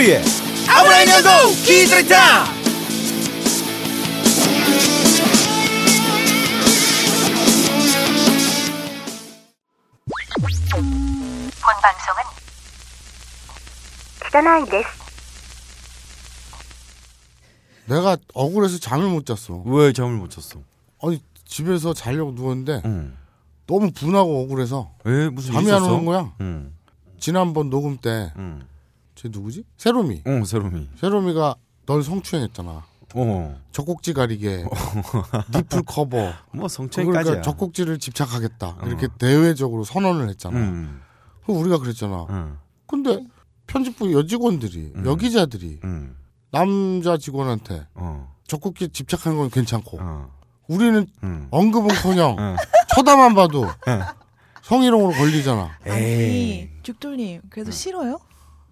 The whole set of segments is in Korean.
우리의 아무나 연구 기술이다 본 방송은 기다나이 데스 내가 억울해서 잠을 못 잤어 왜 잠을 못 잤어? 아니 집에서 자려고 누웠는데 응. 너무 분하고 억울해서 왜 무슨 잠이 안 오는 거야? 응. 지난번 녹음 때 응. 쟤 응. 누구지? 세롬이 어 세롬이. 세롬이가 널 성추행했잖아 어. 젖꼭지 가리개 니플 커버 뭐 성추행까지야. 그러니까 젖꼭지를 집착하겠다 어. 이렇게 대외적으로 선언을 했잖아 응. 그럼 우리가 그랬잖아 응. 근데 편집부 여직원들이 음. 여기자들이 응. 남자 직원한테 어. 적극기 집착하는 건 괜찮고 어. 우리는 응. 언급은커녕 응. 쳐다만 봐도 성희롱으로 걸리잖아. 에이. 아니 죽돌님 그래도 싫어요?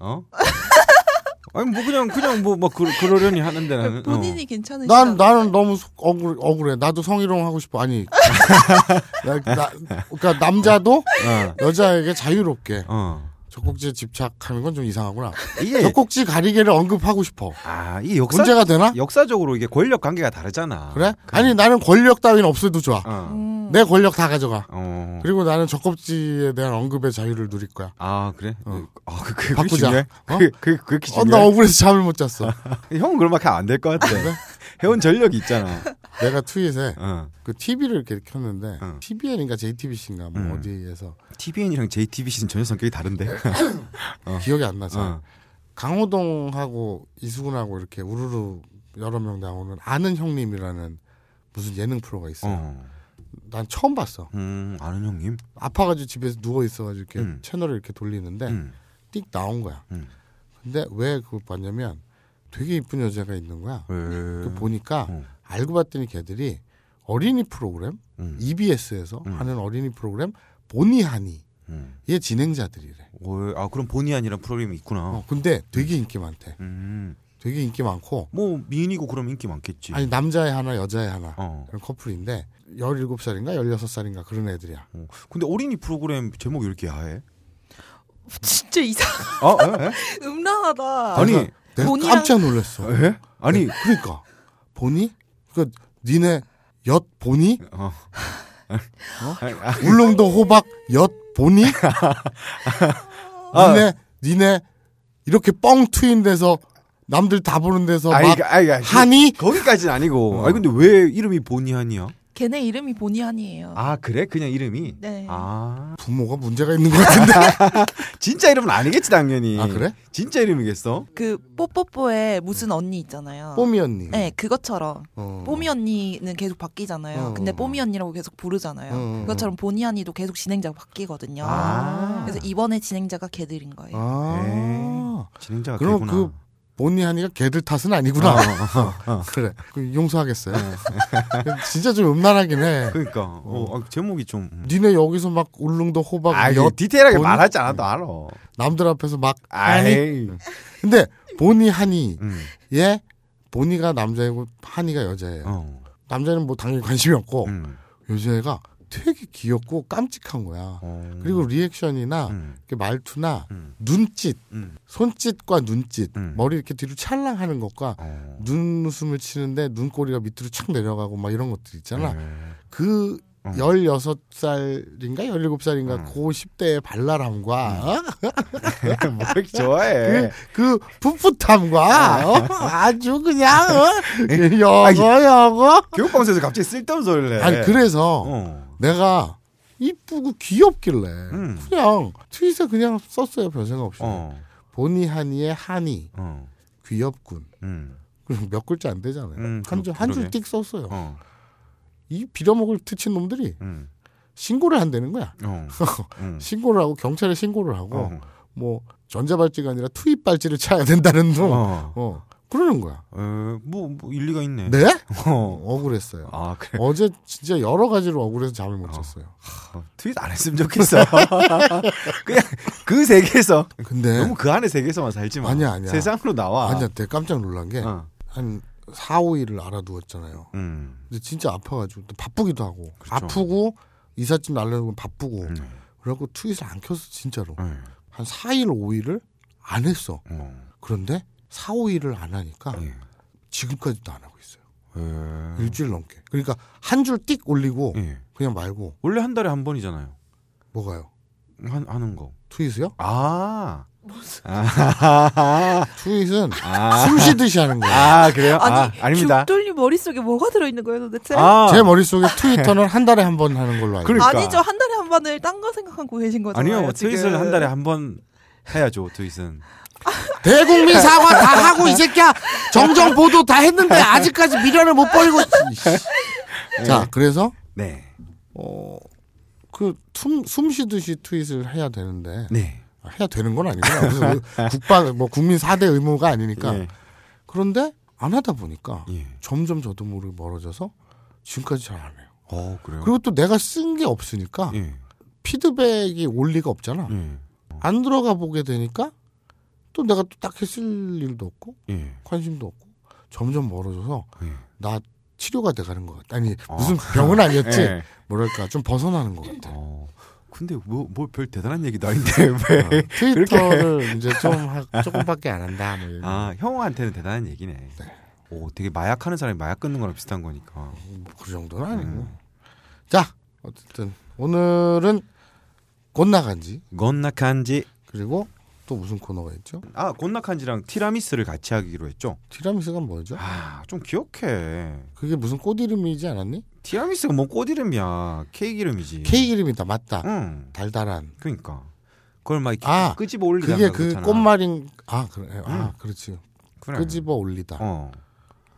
어? 아니 뭐 그냥 그냥 뭐뭐 그러려니 하는데 나는. 본인이 어. 괜찮으시다. 난 나는 너무 속- 억울 억울해. 나도 성희롱 하고 싶어. 아니, 나, 나, 그러니까 남자도 어. 여자에게 자유롭게 어. 젖꼭지에 집착하는 건 좀 이상하구나. 이게 젖꼭지 가리개를 언급하고 싶어. 아, 이 역사 문제가 되나? 역사적으로 이게 권력 관계가 다르잖아. 그래? 아니 나는 권력 따위는 없어도 좋아. 어. 음. 내 권력 다 가져가. 어. 그리고 나는 젖꼭지에 대한 언급의 자유를 누릴 거야. 아 그래? 어. 아 그, 그, 그게 바꾸자. 중요해? 어? 그, 그, 그렇게 어, 나 중요해? 억울해서 잠을 못 잤어. 형은 그렇게 안 될 것 같아. 해온 전력이 있잖아. 내가 트윗에 어. 그 TV를 이렇게 켰는데 어. TVN인가 JTBC인가 뭐 음. 어디에서 TVN이랑 JTBC는 전혀 성격이 다른데. 기억이 안 나서 어. 강호동하고 이수근하고 이렇게 우르르 여러 명 나오는 아는 형님이라는 무슨 예능 프로가 있어. 요 어. 난 처음 봤어. 음, 아는 형님. 아파가지고 집에서 누워 있어가지고 이렇게 음. 채널을 이렇게 돌리는데 음. 띡 나온 거야. 음. 근데 왜 그걸 봤냐면 되게 이쁜 여자가 있는 거야. 왜? 그 보니까 어. 알고 봤더니 걔들이 어린이 프로그램 음. EBS에서 음. 하는 어린이 프로그램 보니하니 음. 얘 진행자들이래. 왜? 아 그럼 아니란 프로그램이 있구나. 어, 근데 되게 인기 많대. 음. 되게 인기 많고 뭐 미인이고 그럼 인기 많겠지. 아니 남자애 하나 여자애 하나 어. 그런 커플인데 17살인가 16살인가 그런 애들이야. 어. 근데 어린이 프로그램 제목이 이렇게 야해? 진짜 이상 어? 에? 에? 음란하다. 아니, 내가 깜짝 놀랐어. 에? 아니, 그러니까 보니? 그 니네 엿 보니? 어. 아, 울릉도 호박 엿 보니? 아. 니네 니네 이렇게 뻥 트인 데서 남들 다 보는 데서 아이, 막 아이, 아이, 하니? 거기까지는 아니고. 어. 아니 근데 왜 이름이 보니 하니야? 걔네 이름이 보니하니예요. 아 그래? 그냥 이름이? 네. 아 부모가 문제가 있는 것 같은데. 진짜 이름은 아니겠지 당연히. 아 그래? 진짜 이름이겠어? 그 뽀뽀뽀에 무슨 언니 있잖아요. 뽀미 언니. 네, 그것처럼 어. 뽀미 언니는 계속 바뀌잖아요. 어. 근데 뽀미 언니라고 계속 부르잖아요. 어. 그것처럼 보니 언니도 계속 진행자가 바뀌거든요. 아. 그래서 이번에 진행자가 걔들인 거예요. 아. 진행자가 그럼 걔구나. 그 본의 아니가 걔들 탓은 아니구나. 어, 어, 어. 그래. 그 용서하겠어요. 진짜 좀 음란하긴 해. 그러니까 어, 아, 제목이 좀. 음. 니네 여기서 막 울릉도 호박 아, 엿 디테일하게 보니? 말하지 않아도 알아. 남들 앞에서 막. 아이. 근데 보니 하니 음. 얘 보니가 남자이고 하니가 여자예요. 어. 남자는 뭐 당연히 관심이 없고 음. 여자애가 되게 귀엽고 깜찍한 거야. 어. 그리고 리액션이나 음. 말투나 음. 눈짓, 음. 손짓과 눈짓, 음. 머리 이렇게 뒤로 찰랑 하는 것과 어. 눈웃음을 치는데 눈꼬리가 밑으로 착 내려가고 막 이런 것들 있잖아. 네. 그 어. 16살인가 17살인가 음. 그 10대의 발랄함과 어? 뭐 이렇게 좋아해. 그 풋풋함과 어? 아주 그냥 어? 여거 여거 교육방송에서 갑자기 쓸데없는 소리를 해. 아니 그래서 어. 내가 이쁘고 귀엽길래 음. 그냥 트윗에 그냥 썼어요 별 생각 없이 어. 보니 하니의 하니 어. 귀엽군 음. 그리고 몇 글자 안 되잖아요 음, 한줄 그러- 한줄 그러게. 띡 썼어요 어. 이 빌어먹을 트친 놈들이 음. 신고를 한다는 거야 어. 음. 신고를 하고 경찰에 신고를 하고 어. 뭐 전자발찌가 아니라 투입 발찌를 차야 된다는 둥 어. 어. 그러는 거야 어. 뭐, 뭐 일리가 있네. 네? 어. 억울했어요 아, 그래. 어제 진짜 여러 가지로 억울해서 잠을 못 잤어요 어, 트윗 안 했으면 좋겠어. 그냥 그 세계에서 근데 너무 그 안에 세계에서만 살지 마. 아니야, 아니야. 세상으로 나와. 아니야 내가 깜짝 놀란 게 어. 한 4, 5일을 알아두었잖아요. 음. 근데 진짜 아파가지고 또 바쁘기도 하고 그렇죠. 아프고 이삿짐 날려고 바쁘고 음. 그래갖고 트윗을 안 켰어 진짜로 음. 한 4일, 5일을 안 했어. 어. 그런데 4, 5일을 안 하니까 예. 지금까지도 안 하고 있어요. 예. 일주일 넘게. 그러니까 한 줄 띡 올리고 예. 그냥 말고 원래 한 달에 한 번이잖아요. 뭐가요? 한, 하는 거. 트윗이요? 아. 아. 트윗은 아. 숨 쉬듯이 하는 거예요. 아, 그래요? 아, 아니, 아 닙니다. 죽돌님 머릿속에 뭐가 들어있는 거예요 도대체? 아. 제 머릿속에 트위터는 한 달에 한 번 하는 걸로 알고 그러니까. 있어요. 아니죠 한 달에 한 번을 딴 거 생각하고 계신 거잖아요. 아니요. 지금. 트윗을 한 달에 한 번 해야죠. 트윗은. 대국민 사과 다 하고 이 새끼야 정정 보도 다 했는데 아직까지 미련을 못 버리고 있- 자 그래서 네. 어그 숨 쉬듯이 트윗을 해야 되는데 네. 아, 해야 되는 건 아니구나 무슨 국방 뭐 국민 4대 의무가 아니니까 예. 그런데 안 하다 보니까 예. 점점 저도 모르게 멀어져서 지금까지 잘 안 해요 어, 그래요? 그리고 또 내가 쓴 게 없으니까 예. 피드백이 올 리가 없잖아 예. 안 들어가 보게 되니까 또 내가 또 딱히 쓸 일도 없고 예. 관심도 없고 점점 멀어져서 예. 나 치료가 돼가는 것 같아. 아니 어. 무슨 병은 아니었지. 예. 뭐랄까 좀 벗어나는 것 같아. 어. 근데 뭐 뭐 별 대단한 얘기도 아닌데 왜? 어, 트위터를 이제 좀 하- 조금밖에 안 한다. 뭐 이런. 아, 형한테는 대단한 얘기네. 오, 되게 마약하는 사람이 마약 끊는 거랑 비슷한 거니까. 뭐그 정도는 아니고. 음. 자 어쨌든 오늘은 곤나간지 곤나칸지. 그리고 또 무슨 코너가 있죠? 아, 곤나칸지랑 티라미스를 같이 하기로 했죠. 티라미수가 뭐죠? 아, 좀 기억해. 그게 무슨 꽃 이름이지 않았니? 티라미스가 뭐 꽃 이름이야. 케이크 이름이지. 케이크 이름이다. 맞다. 응. 달달한. 그러니까. 그걸 막 이렇게 아, 끄집어 올리다. 그게 그 꽃말인. 아 그래. 아 응. 그렇지. 그래. 끄집어 올리다. 어.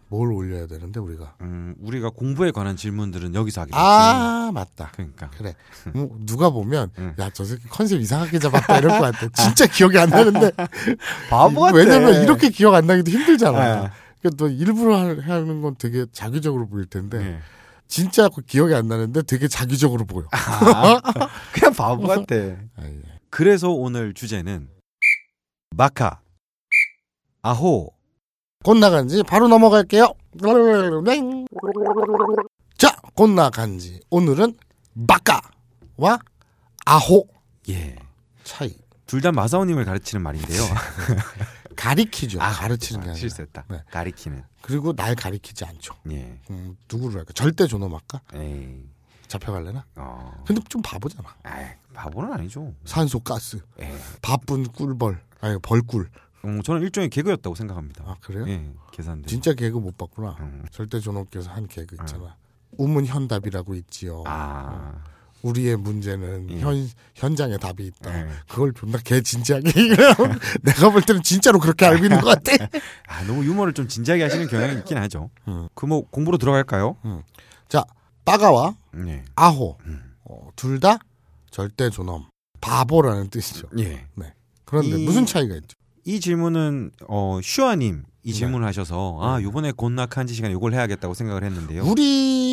뭘 올려야 되는데 우리가? 음, 우리가 공부에 관한 질문들은 여기서 하기로. 아 맞다. 그러니까. 그래. 뭐 누가 보면 응. 야저 새끼 컨셉 이상하게 잡았다 이럴 것 같아. 진짜 기억이 안 나는데. 바보 같아. 왜냐면 이렇게 기억 안 나기도 힘들잖아. 아. 그러니까 또 일부러 하- 하는 건 되게 자기적으로 보일 텐데 네. 진짜 그 기억이 안 나는데 되게 자기적으로 보여. 아, 그냥 바보 같아. 아, 예. 그래서 오늘 주제는 마카, 아호, 곧 나간지 바로 넘어갈게요. 땡. 자, 곧 나간지 오늘은 마카와 아호 예. 차이. 둘 다 마사오님을 가르치는 말인데요. 가리키죠. 가르치는 게 아. 실수했다. 네. 가리키는. 그리고 날 가리키지 않죠. 예. 음, 누구를 할까? 절대 존엄 할까? 에이. 잡혀갈래나? 어. 근데 좀 바보잖아. 아이, 바보는 아니죠. 산소 가스, 예. 바쁜 꿀벌, 아니 벌꿀. 음, 저는 일종의 개그였다고 생각합니다. 아 그래요? 예. 계산대. 진짜 개그 못 봤구나. 음. 절대 존엄께서 한 개그 있잖아. 우문 현답이라고 있지요. 아. 우리의 문제는 예. 현 현장에 답이 있다. 예. 그걸 존나 개 진지하게 내가 볼 때는 진짜로 그렇게 알고 있는 것 같아. 아, 너무 유머를 좀 진지하게 하시는 경향이 있긴 하죠. 음. 그뭐 공부로 들어갈까요? 자, 빠가와 예. 아호 음. 어, 둘 다 절대 존엄. 바보라는 뜻이죠. 예. 그런데 이- 무슨 차이가 있죠? 이 질문은 어 슈아님 이 네. 질문을 하셔서 아 요번에 곤낙한지 시간에 이걸 해야겠다고 생각을 했는데요. 우리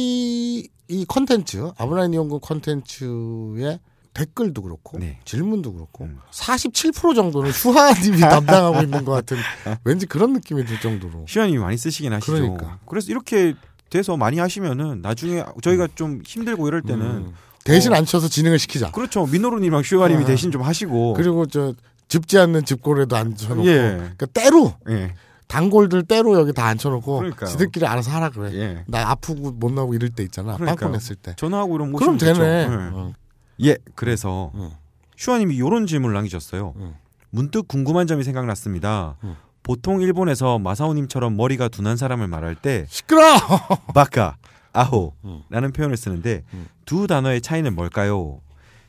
이 컨텐츠 아브라인 연구 컨텐츠의 댓글도 그렇고 네. 질문도 그렇고 음. 47% 정도는 슈하님이 담당하고 있는 것 같은 왠지 그런 느낌이 들 정도로 슈아님이 많이 쓰시긴 하시죠. 그러니까. 그래서 이렇게 돼서 많이 하시면은 나중에 저희가 좀 힘들고 이럴 때는 음. 대신 어. 안 쳐서 진행을 시키자. 그렇죠 민호루님이랑 슈아님이 아. 대신 좀 하시고 그리고 저 짚지 않는 집골에도 앉혀놓고 예. 그러니까 때로 예. 단골들 때로 여기 다 앉혀놓고 그러니까요. 지들끼리 알아서 하라 그래. 예. 나 아프고 못 나오고 이럴 때 있잖아. 그러니까요. 빵꾸 냈을 때. 전화하고 이런 그럼 모시면 되네. 좋죠. 예. 어. 예. 그래서 응. 슈아님이 이런 질문을 남기셨어요. 응. 문득 궁금한 점이 생각났습니다. 응. 보통 일본에서 마사오님처럼 머리가 둔한 사람을 말할 때 시끄러. 바카, 아호라는 음. 표현을 쓰는데 음. 두 단어의 차이는 뭘까요?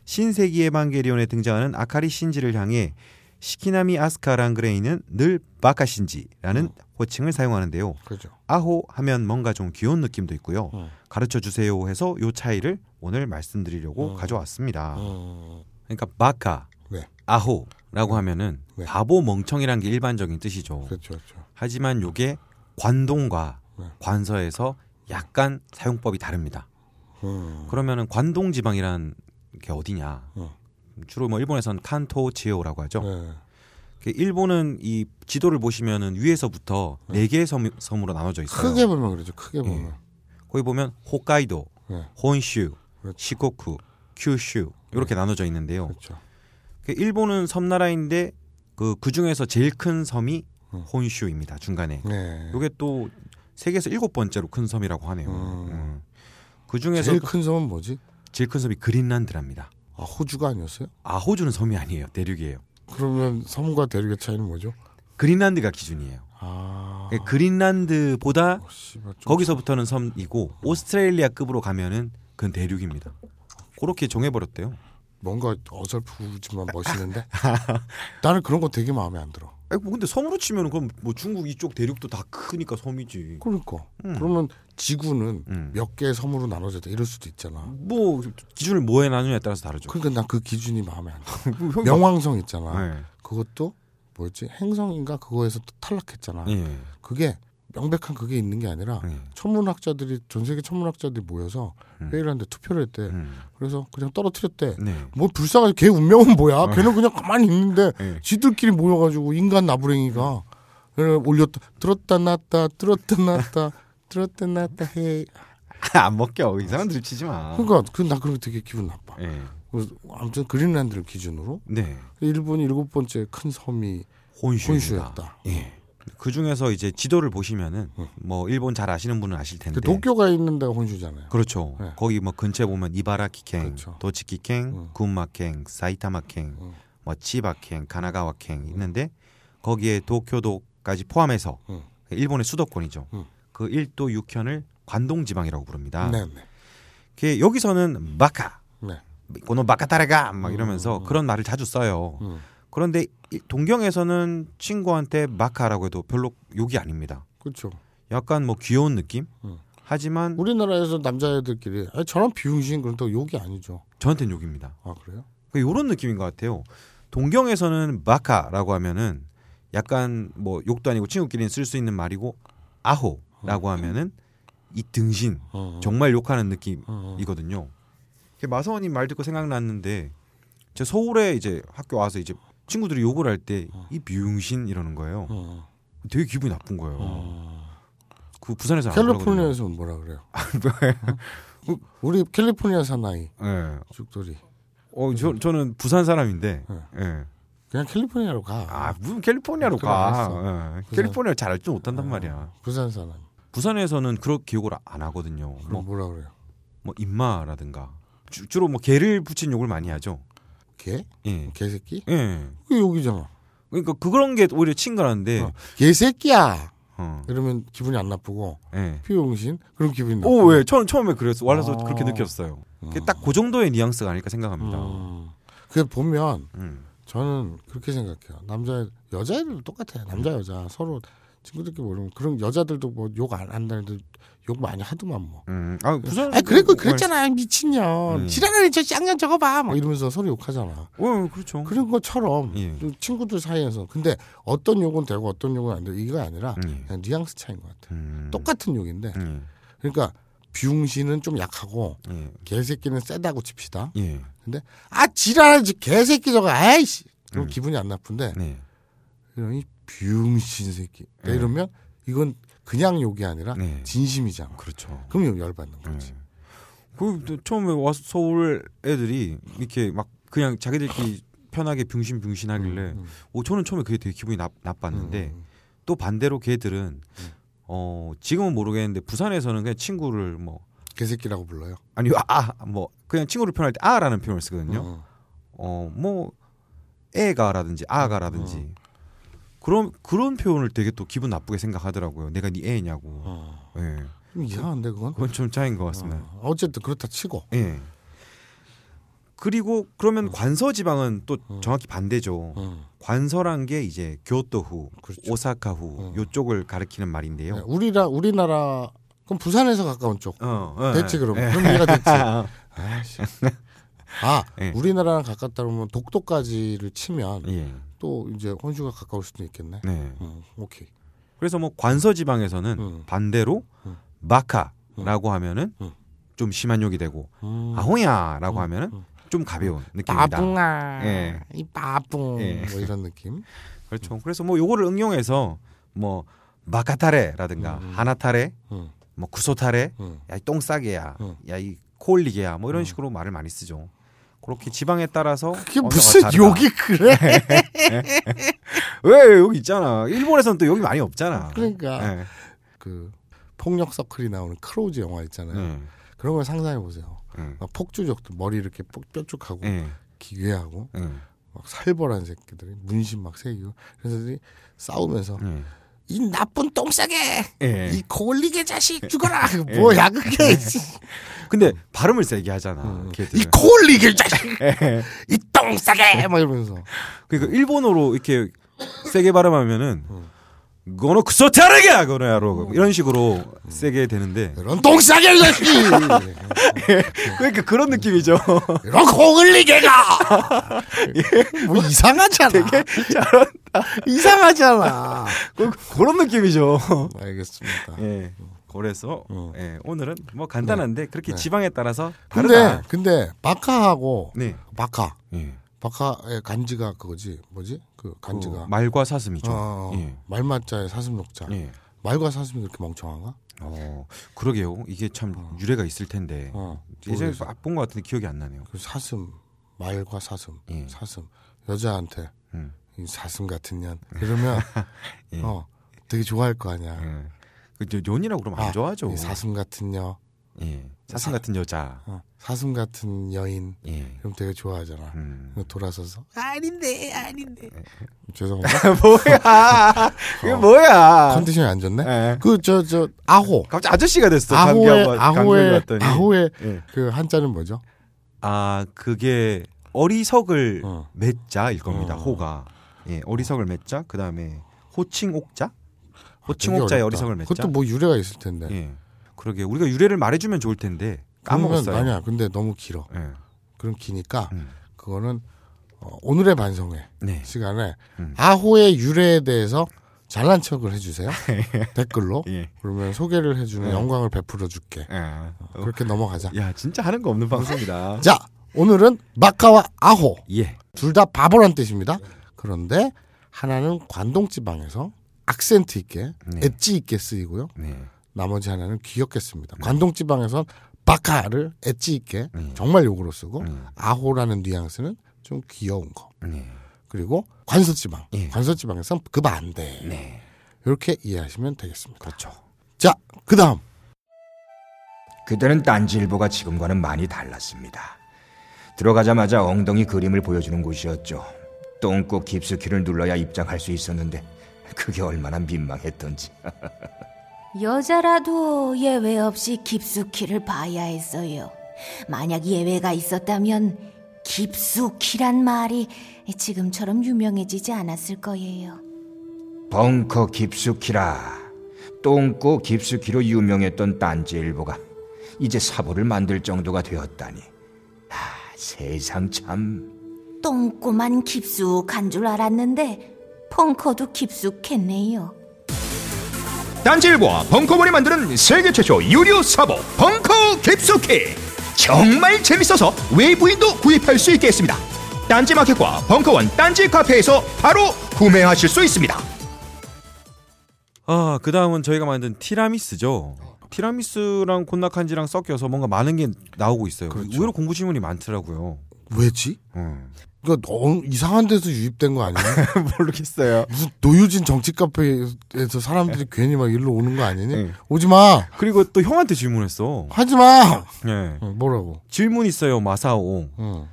신세기 에반게리온에 등장하는 아카리 신지를 향해 시키나미 아스카 랑그레이는 늘 바카 신지라는 음. 호칭을 사용하는데요. 그죠. 아호 하면 뭔가 좀 귀여운 느낌도 있고요. 음. 가르쳐 주세요 해서 요 차이를 오늘 말씀드리려고 음. 가져왔습니다. 음. 그러니까 바카, 네. 아호라고 하면은 네. 바보 멍청이란 게 일반적인 뜻이죠. 그렇죠, 그렇죠. 하지만 요게 관동과 네. 관서에서 약간 사용법이 다릅니다. 음. 그러면은 관동 지방이란 게 어디냐? 어. 주로 뭐 일본에서는 칸토 지오라고 하죠. 네. 그 일본은 이 지도를 보시면은 위에서부터 네 개의 섬, 섬으로 나눠져 있어요. 크게 보면 그러죠. 크게 보면. 예. 거기 보면 홋카이도, 네. 혼슈, 그렇죠. 시코쿠, 큐슈 이렇게 나눠져 있는데요. 그렇죠. 그 일본은 섬나라인데 그, 그 중에서 제일 큰 섬이 음. 혼슈입니다. 중간에. 네. 요게 또 세계에서 일곱 번째로 큰 섬이라고 하네요. 음. 음. 그 중에서 제일 제일, 큰 섬은 뭐지? 큰 섬이 그린란드랍니다. 아, 호주가 아니었어요? 아 호주는 섬이 아니에요. 대륙이에요. 그러면 섬과 대륙의 차이는 뭐죠? 그린란드가 기준이에요. 아, 예, 그린란드보다 어, 씨발, 좀 거기서부터는 섬이고 오스트레일리아급으로 가면은 그건 대륙입니다. 그렇게 정해버렸대요. 뭔가 어설프지만 멋있는데 나는 그런 거 되게 마음에 안 들어. 아니, 뭐 근데 섬으로 치면은 그럼 뭐 중국 이쪽 대륙도 다 크니까 섬이지. 그러니까 음. 그러면 지구는 음. 몇 개의 섬으로 나눠졌다 이럴 수도 있잖아. 뭐 기준을 뭐에 나누냐에 따라서 다르죠. 그러니까 난 그 기준이 마음에 안 들어. 형이 명왕성 있잖아. 막- 네. 그것도 뭐였지 행성인가 그거에서 또 탈락했잖아. 예. 그게 명백한 그게 있는 게 아니라 예. 천문학자들이 전 세계 천문학자들이 모여서 음. 회의를 하는데 투표를 했대. 음. 그래서 그냥 떨어뜨렸대. 네. 뭐 불쌍하지 걔 운명은 뭐야? 걔는 그냥 가만히 있는데 예. 지들끼리 모여가지고 인간 나부랭이가 올렸다 들었다 놨다 들었다 놨다 들었다 놨다 해. 안 먹겨. 이상한 드립 치지 마. 그러니까 그나 거 되게 기분 나빠. 예. 그래서 아무튼 그린란드를 기준으로 네. 일본이 일곱 번째 큰 섬이 혼슈입니다. 혼슈였다. 예. 그 중에서 이제 지도를 보시면은 응. 뭐 일본 잘 아시는 분은 아실 텐데. 그 도쿄가 있는 데가 혼슈잖아요. 그렇죠. 네. 거기 뭐 근처에 보면 이바라키행, 그렇죠. 도치키행, 응. 군마행, 사이타마행, 응. 뭐 치바행, 가나가와행 있는데 거기에 도쿄도까지 포함해서 응. 일본의 수도권이죠. 응. 그 1도 6현을 관동 지방이라고 부릅니다. 네, 네, 그 여기서는 마카, 네. 고노 마카타레가 막 이러면서 음. 그런 말을 자주 써요. 음, 그런데 이- 동경에서는 친구한테 마카라고 해도 별로 욕이 아닙니다. 그렇죠. 약간 뭐 귀여운 느낌? 음. 하지만 우리나라에서 남자애들끼리 아니, 저런 비용신 그런다고 욕이 아니죠. 저한테는 욕입니다. 아 그래요? 이런 느낌인 것 같아요. 동경에서는 마카라고 하면은 약간 뭐 욕도 아니고 친구끼리는 쓸 수 있는 말이고 아호라고 하면은 이 등신 어, 정말 욕하는 어, 어. 느낌이거든요. 마서원님 말 듣고 생각났는데 제 서울에 이제 학교 와서 이제 친구들이 욕을 할 때이 비용신 이러는 거예요. 어, 되게 기분이 나쁜 거예요. 어. 그 부산에서. 캘리포니아에서는 뭐라 그래요? 어? 우리 캘리포니아 사나이 예. 죽돌이 어, 저 저는 부산 사람인데. 네. 예. 그냥 캘리포니아로 가. 아, 무슨 캘리포니아로 가. 알았어. 예. 캘리포니아 잘 알지 못한단 말이야. 부산 사나이. 부산에서는 그렇게 욕을 안 하거든요. 그럼 뭐, 뭐라 그래요? 뭐 임마라든가 주, 주로 뭐 개를 붙인 욕을 많이 하죠. 개? 예. 개새끼? 예. 그게 욕이잖아. 그러니까 그런 게 오히려 친근한데. 어. 개새끼야. 어. 이러면 기분이 안 나쁘고 예. 비용신 그럼 기분이 나빠. 오, 왜? 처음 처음에 그랬어. 와서 아. 그렇게 느꼈어요. 그게 딱그 정도의 뉘앙스가 아닐까 생각합니다. 음. 그 보면 음. 저는 그렇게 생각해요. 남자 여자애들도 똑같아요. 남자 여자 서로 친구들끼리 모르면 그런 여자들도 뭐 욕 안 한다는 애들 욕 많이 하더만 뭐. 음. 아, 부산 아 그래 그 그랬잖아 미친년 음. 지랄하는 저 쌍년 저거 봐 막 이러면서 서로 욕하잖아. 어, 그렇죠. 그런 것처럼 예. 좀 친구들 사이에서 근데 어떤 욕은 되고 어떤 욕은 안 되고 이거 아니라 예. 그냥 뉘앙스 차이인 것 같아. 음. 똑같은 욕인데 예. 그러니까 비웅씨는 좀 약하고 예. 개새끼는 세다고 칩시다. 예. 아 지랄하지 개새끼 저거 아이씨 그럼 음. 기분이 안 나쁜데 네. 이런 이 비웅신 새끼 네. 이러면 이건 그냥 욕이 아니라 네. 진심이잖아. 그렇죠. 그럼 열받는 거지. 예. 그또 처음에 와서 서울 애들이 이렇게 막 그냥 자기들끼리 편하게 빙신빙신하길래 음, 오 저는 처음에 그게 되게 기분이 나, 나빴는데 음, 또 반대로 걔들은 어 지금은 모르겠는데 부산에서는 그냥 친구를 뭐 개새끼라고 불러요. 아니 아뭐 그냥 친구를 표현할 때 아라는 표현을 쓰거든요. 어. 어뭐 애가라든지 아가라든지 그런 그런 표현을 되게 또 기분 나쁘게 생각하더라고요. 내가 네 애냐고. 어. 예. 좀 이상한데 그건. 그건 좀 차이인 것 같습니다. 어. 어쨌든 그렇다 치고. 예. 그리고 그러면 관서 지방은 또 정확히 반대죠. 음. 관서란 게 이제 교토후, 그렇죠. 오사카후 음. 요쪽을 가리키는 말인데요. 네, 우리라 우리나라 그럼 부산에서 가까운 쪽. 어, 어, 됐지 그럼. 예. 그럼 이해가 됐지. 아씨. 아 예. 우리나라랑 가깝다 그러면 독도까지를 치면 예. 또 이제 혼주가 가까울 수도 있겠네. 네. 음, 오케이. 그래서 뭐 관서 지방에서는 음. 반대로 음. 마카라고 하면은 음. 좀 심한 욕이 되고 음. 아호야라고 음. 하면은 음. 좀 가벼운 느낌이다. 빠붕아. 예. 이 빠붕. 예. 뭐 이런 느낌. 그렇죠. 그래서 뭐 요거를 응용해서 뭐 마카타레라든가 음. 하나타레, 음, 뭐 구소타레, 음. 야이 똥싸개야, 음. 야이 코올리게야 뭐 이런 음. 식으로 말을 많이 쓰죠. 그렇게 지방에 따라서 그게 무슨 다르다. 욕이 그래? 왜 여기 있잖아. 일본에서는 또 여기 많이 없잖아. 그러니까 예. 그 폭력 서클이 나오는 Crows 영화 있잖아요. 예. 그런 걸 상상해 보세요. 예. 막 폭주족들 머리 이렇게 뽀- 뾰족하고 예. 기괴하고 예. 막 살벌한 새끼들이 문신 막 새기고 그래서 싸우면서 예. 이 나쁜 똥싸개 예. 이 고리개 자식 죽어라 뭐야 그게 근데 발음을 세게 하잖아. 음. 이 고리개 자식 예. 이 똥싸개 막 이러면서 그러니까 일본어로 이렇게 세게 발음하면은 음. 거너クソ 다르게 거노야로 이런 식으로 세게 되는데 이런 똥싸개 자식 그러니까 그런 느낌이죠. 이런 고글리개가 뭐 이상하잖아 되게 이상하잖아 그- 그런 느낌이죠. 알겠습니다 예. 그래서 음. 예, 오늘은 뭐 간단한데 그렇게 네. 지방에 따라서 근데 다르다. 근데 바카하고 네. 바카 예. 바카의 간지가 그거지 뭐지 그 간지가 그 말과 사슴이죠. 어, 어, 예. 말맞자의 사슴 녹자 예. 말과 사슴이 그렇게 멍청한가? 어, 그러게요. 이게 참 유래가 있을 텐데 어, 예전에 모르겠어. 본것 같은데 기억이 안 나네요. 그 사슴 말과 사슴 예. 사슴 여자한테 음. 이 사슴 같은 년 이러면 예. 어 되게 좋아할 거 아니야. 예. 그 연이라고 그러면 안 아, 좋아하죠. 이 사슴 같은 여 예. 사슴 같은 여자. 어, 사슴 같은 여인 예. 그럼 되게 좋아하잖아. 음. 돌아서서 아닌데 아닌데 네. 죄송합니다. 뭐야? 그게 어. 뭐야? 컨디션이 안 좋네. 예. 그저저 아호 갑자기 아저씨가 됐어. 아호의 아호의. 아호의 예. 그 한자는 뭐죠? 아 그게 어리석을 어. 맺자일 겁니다. 어. 호가 예 어리석을 맺자. 그 다음에 호칭 옥자. 되게 호칭 옥자의 어렵다. 어리석을 맺자. 그것도 뭐 유래가 있을 텐데. 예. 그러게 우리가 유래를 말해주면 좋을 텐데 까먹었어요. 아니야. 근데 너무 길어. 예. 그럼 기니까 음. 그거는 어, 오늘의 반성회 네. 시간에 음. 아호의 유래에 대해서 잘난 척을 해주세요. 댓글로. 예. 그러면 소개를 해주는 네. 영광을 베풀어 줄게. 예. 그렇게 넘어가자. 야 진짜 하는 거 없는 방송이다. 자, 오늘은 마카와 아호 예. 둘다 바보란 뜻입니다. 그런데 하나는 관동 지방에서 악센트 있게 네. 엣지 있게 쓰이고요. 네. 나머지 하나는 귀엽게 씁니다. 관동 지방에선 바카를 엣지 있게 네. 정말 욕으로 쓰고 음. 아호라는 뉘앙스는 좀 귀여운 거. 네. 그리고 관서 지방. 예. 관서 지방에선 그 반대. 네. 이렇게 이해하시면 되겠습니다. 그렇죠. 자, 그다음 그때는 딴지일보가 지금과는 많이 달랐습니다. 들어가자마자 엉덩이 그림을 보여주는 곳이었죠. 똥꼬 깊숙이를 눌러야 입장할 수 있었는데 그게 얼마나 민망했던지. 여자라도 예외 없이 깊숙이를 봐야 했어요. 만약 예외가 있었다면 깊숙이란 말이 지금처럼 유명해지지 않았을 거예요. 벙커 깊숙이라 똥꼬 깊숙이로 유명했던 딴지일보가 이제 사보를 만들 정도가 되었다니. 아, 세상 참. 똥꼬만 깊숙한 줄 알았는데 펑커도 깊숙했네요. 딴지일보와 벙커원이 만드는 세계 최초 유료 사보 벙커 깊숙이 정말 재밌어서 외부인도 구입할 수 있게 했습니다. 딴지마켓과 벙커원 딴지 카페에서 바로 구매하실 수 있습니다. 아, 그 다음은 저희가 만든 티라미스죠. 티라미스랑 곤낙한지랑 섞여서 뭔가 많은 게 나오고 있어요. 그렇죠. 의외로 공부 질문이 많더라고요. 왜지? 음. 이거 너무 이상한 데서 유입된 거 아니야? 모르겠어요. 무슨 노유진 정치 카페에서 사람들이 괜히 막 일로 오는 거 아니니? 네. 오지 마. 그리고 또 형한테 질문했어. 하지 마. 예. 어, 뭐라고? 질문 있어요, 마사오. 응.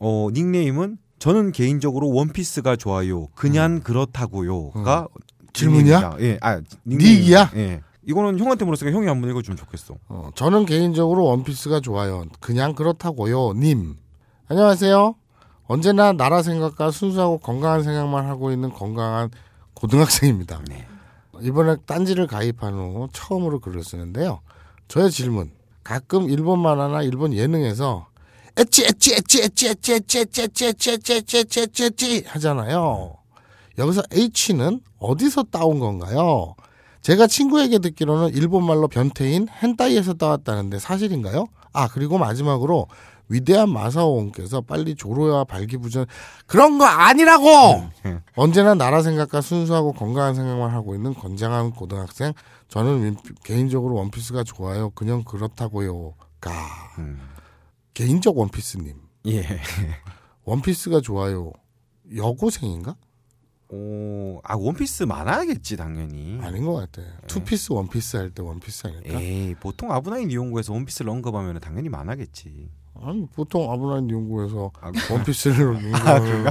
어, 닉네임은 저는 개인적으로 원피스가 좋아요. 그냥 그렇다고요가 음. 질문이야? 닉네임이다. 예. 아, 닉이야? 예. 이거는 형한테 물었으니까 형이 한번 읽어주면 좋겠어. 어, 저는 개인적으로 원피스가 좋아요. 그냥 그렇다고요. 님. 안녕하세요. 언제나 나라 생각과 순수하고 건강한 생각만 하고 있는 건강한 고등학생입니다. 이번에 딴지를 가입한 후 처음으로 글을 쓰는데요. 저의 질문. 가끔 일본 만화나 일본 예능에서 엣지 엣지 엣지 엣지 엣지 엣지 엣지 엣지 엣지 엣지 엣지 엣지 엣지 엣지 하잖아요. 여기서 H는 어디서 따온 건가요? 제가 친구에게 듣기로는 일본말로 변태인 헨타이에서 따왔다는데 사실인가요? 아 그리고 마지막으로 위대한 마사오원께서 빨리 조로와 발기부전 그런 거 아니라고 언제나 나라 생각과 순수하고 건강한 생각만 하고 있는 건장한 고등학생 저는 윈- 개인적으로 원피스가 좋아요 그냥 그렇다고요가 음. 개인적 원피스님 예. 원피스가 좋아요. 여고생인가? 오, 아 원피스 만화겠지 당연히. 아닌 것 같아. 투피스 원피스 할 때 원피스 아닐까? 에이 보통 아부나이 니홍고에서 원피스를 언급하면 당연히 만화겠지. 아니 보통 아부나이 니홍고에서 아, 원피스를 연구하는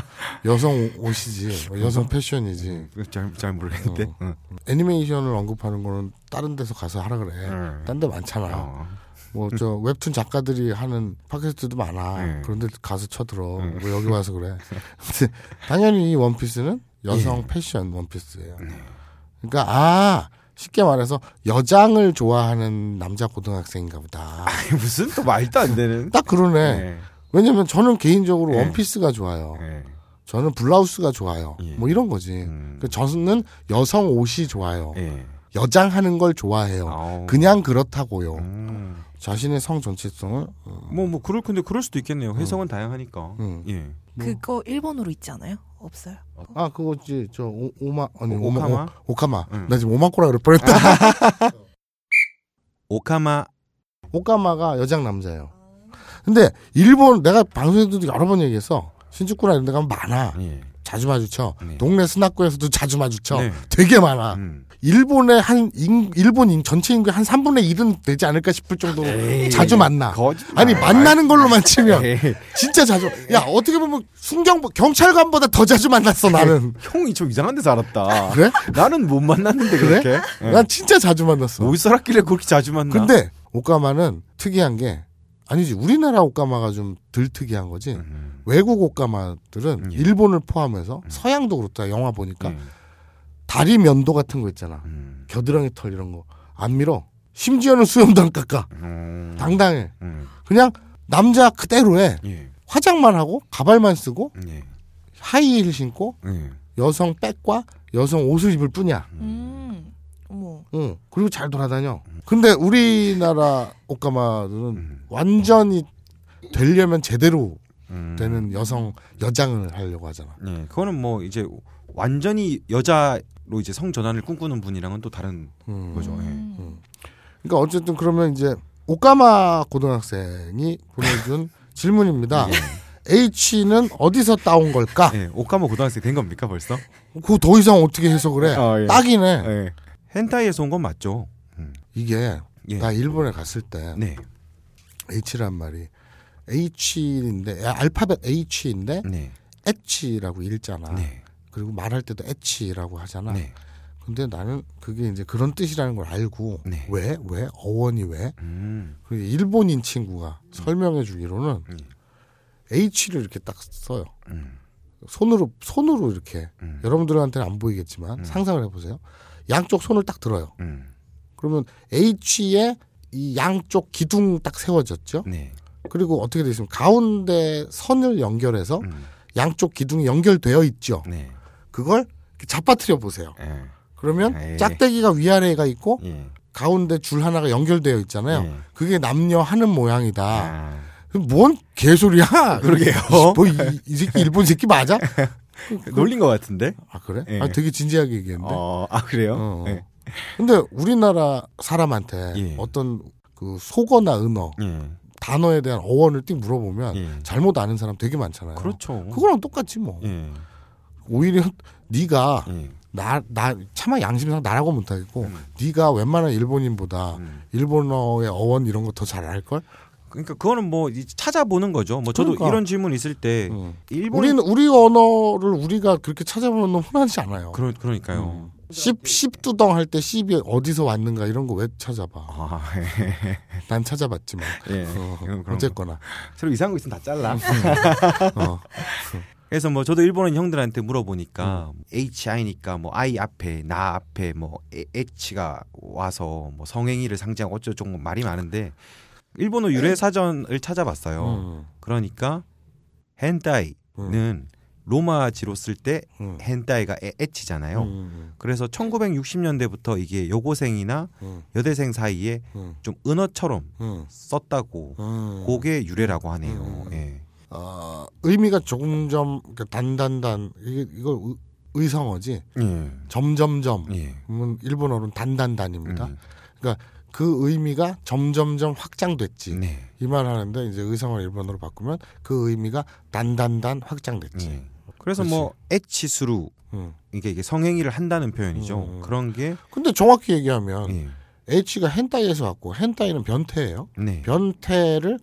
여성 옷이지 여성 패션이지 잘, 잘 모르겠는데. 어. 응. 애니메이션을 언급하는 거는 다른 데서 가서 하라 그래 응. 딴데 많잖아 어. 뭐저 웹툰 작가들이 하는 팟캐스트도 많아 네. 그런데 가서 쳐들어 네. 뭐 여기 와서 그래 근데 당연히 이 원피스는 여성 예. 패션 원피스예요 네. 그러니까 아 쉽게 말해서 여장을 좋아하는 남자 고등학생인가 보다 아니, 무슨 또 말도 안 되는. 딱 그러네 네. 왜냐면 저는 개인적으로 네. 원피스가 좋아요 네. 저는 블라우스가 좋아요. 예. 뭐 이런 거지. 음. 그 저는 여성 옷이 좋아요. 예. 여장하는 걸 좋아해요. 아우. 그냥 그렇다고요. 음. 자신의 성 전체성을 어, 뭐, 뭐, 그럴, 근데 그럴 수도 있겠네요. 해석은 다양하니까. 음. 예. 뭐. 그거 일본어로 있지 않아요? 없어요. 아 그거지 저 오, 오마 아니 오- 오마 オカマ? 오, オカマ 응. 나 지금 오마코라 그럴 뻔했다 오카마, 오카마가 여장 남자예요 근데 일본 내가 방송에도 여러 번 얘기했어 신주쿠나 이런 데 가면 많아 예. 자주 마주쳐 네. 동네 스나코에서도 자주 마주쳐 네. 되게 많아 음. 일본의 한 인, 일본 인, 전체 인구 한 3분의 1은 되지 않을까 싶을 정도로 에이, 자주 만나. 거짓말. 아니 만나는 걸로만 치면 에이, 진짜 자주. 야 어떻게 보면 순경 경찰관보다 더 자주 만났어 나는. 형이 좀 이상한 데서 알았다. 그래? 나는 못 만났는데 그래? 그렇게. 예. 난 진짜 자주 만났어. 어디서 알았길래 그렇게 자주 만나? 근데 오까마는 특이한 게 아니지 우리나라 오까마가 좀 덜 특이한 거지. 음. 외국 오까마들은 예. 일본을 포함해서 서양도 그렇다 영화 보니까 예. 다리 면도 같은 거 있잖아. 음. 겨드랑이 털 이런 거 안 밀어. 심지어는 수염도 안 깎아. 음. 당당해. 음. 그냥 남자 그대로 해. 예. 화장만 하고 가발만 쓰고 예. 하이힐 신고 예. 여성 백과 여성 옷을 입을 뿐이야. 음. 응. 그리고 잘 돌아다녀. 근데 우리나라 옷가마들은 음. 완전히 되려면 제대로 음. 되는 여성 여장을 하려고 하잖아. 예. 그거는 뭐 이제 완전히 여자로 이제 성 전환을 꿈꾸는 분이랑은 또 다른 음. 거죠. 예. 음. 그러니까 어쨌든 그러면 이제 옷가마 고등학생이 보내준 질문입니다. H는 어디서 따온 걸까? 예. 오카모 고등학생 된 겁니까 벌써? 그거 더 이상 어떻게 해석을 해? 아, 예. 딱이네. 예. 헨타이에서 온 건 맞죠. 음. 이게 예. 나 일본에 갔을 때 네. H란 말이 H인데 알파벳 H인데 네. H라고 읽잖아. 네. 그리고 말할 때도 H라고 하잖아. 네. 근데 나는 그게 이제 그런 뜻이라는 걸 알고 네. 왜? 왜? 어원이 왜? 음. 그리고 일본인 친구가 설명해 주기로는 음. H를 이렇게 딱 써요. 음. 손으로 손으로 이렇게 음. 여러분들한테는 안 보이겠지만 상상을 해보세요. 양쪽 손을 딱 들어요. 음. 그러면 H에 이 양쪽 기둥 딱 세워졌죠. 네. 그리고 어떻게 되어 있으면 가운데 선을 연결해서 음. 양쪽 기둥이 연결되어 있죠. 네. 그걸 잡아뜨려 보세요. 예. 그러면 에이. 짝대기가 위아래가 있고 예. 가운데 줄 하나가 연결되어 있잖아요. 예. 그게 남녀 하는 모양이다. 아. 뭔 개소리야? 그러게요. 뭐 이, 이 새끼 일본 새끼 맞아? 놀린 것 같은데. 아 그래? 예. 아 되게 진지하게 얘기했는데. 어, 아 그래요? 어. 예. 근데 우리나라 사람한테 예. 어떤 그 속어나 은어 예. 단어에 대한 어원을 띡 물어보면 예. 잘못 아는 사람 되게 많잖아요. 그렇죠. 그거랑 똑같지 뭐. 예. 오히려 네가 예. 나, 나, 차마 양심상 나라고 못하겠고, 음. 네가 웬만한 일본인보다 음. 일본어의 어원 이런 거 더 잘 알걸? 그러니까 그거는 뭐 찾아보는 거죠. 뭐 저도 그러니까. 이런 질문 있을 때 응. 일본 우리는, 우리 언어를 우리가 그렇게 찾아보면 흔하지 않아요. 그러, 그러니까요. 씹, 씹두덩 할 때 씹이 어디서 왔는가 이런 거 왜 찾아봐? 아, 난 찾아봤지만. 예. 어, 어쨌거나. 새로 이상한 거 있으면 다 잘라. 어. 그래서 뭐 저도 일본인 형들한테 물어보니까 HI니까 뭐 I 앞에 나 앞에 뭐 에- H가 와서 뭐 성행위를 상징하고 어쩌고저쩌고 뭐 말이 많은데 일본어 유래 사전을 찾아봤어요. 음, 그러니까 헨타이는 로마지로 쓸때 음. 헨타이가 에- H잖아요. 음, 그래서 1960년대부터 이게 여고생이나 음, 여대생 사이에 음, 좀 은어처럼 음, 썼다고 음. 그게 유래라고 하네요. 음. 예. 어, 의미가 조금 좀 이렇게 단단단 이게 의- 의성어지 예. 점점점 예. 일본어로는 단단단입니다. 음. 그 의미가 점점점 확장됐지. 네. 이말 하는데 이제 의성을 일본어로 바꾸면 그 의미가 단단단 확장됐지. 예. 그래서 그렇지. 뭐 에치수루 음. 이게 이게 성행위를 한다는 표현이죠. 음. 그런 게 근데 정확히 얘기하면 예. H가 헨타이에서 왔고 헨타이는 변태예요. 네. 변태를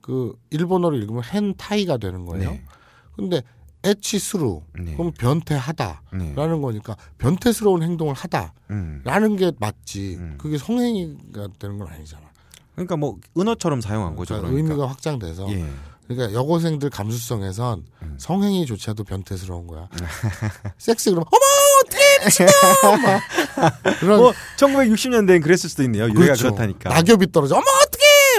그 일본어로 읽으면 헨타이가 되는 거예요. 네. 근데 에치스루 네. 그럼 변태하다라는 네. 거니까 변태스러운 행동을 하다라는 음. 게 맞지. 음. 그게 성행위가 되는 건 아니잖아. 그러니까 뭐 은어처럼 사용한 거죠. 그러니까 그러니까. 의미가 확장돼서 예. 그러니까 여고생들 감수성에선 음. 성행위조차도 변태스러운 거야. 섹스 그러면 어머 막 그런 뭐 1960년대엔 그랬을 수도 있네요. 유래가 그렇죠. 그렇다니까. 낙엽이 떨어져 어머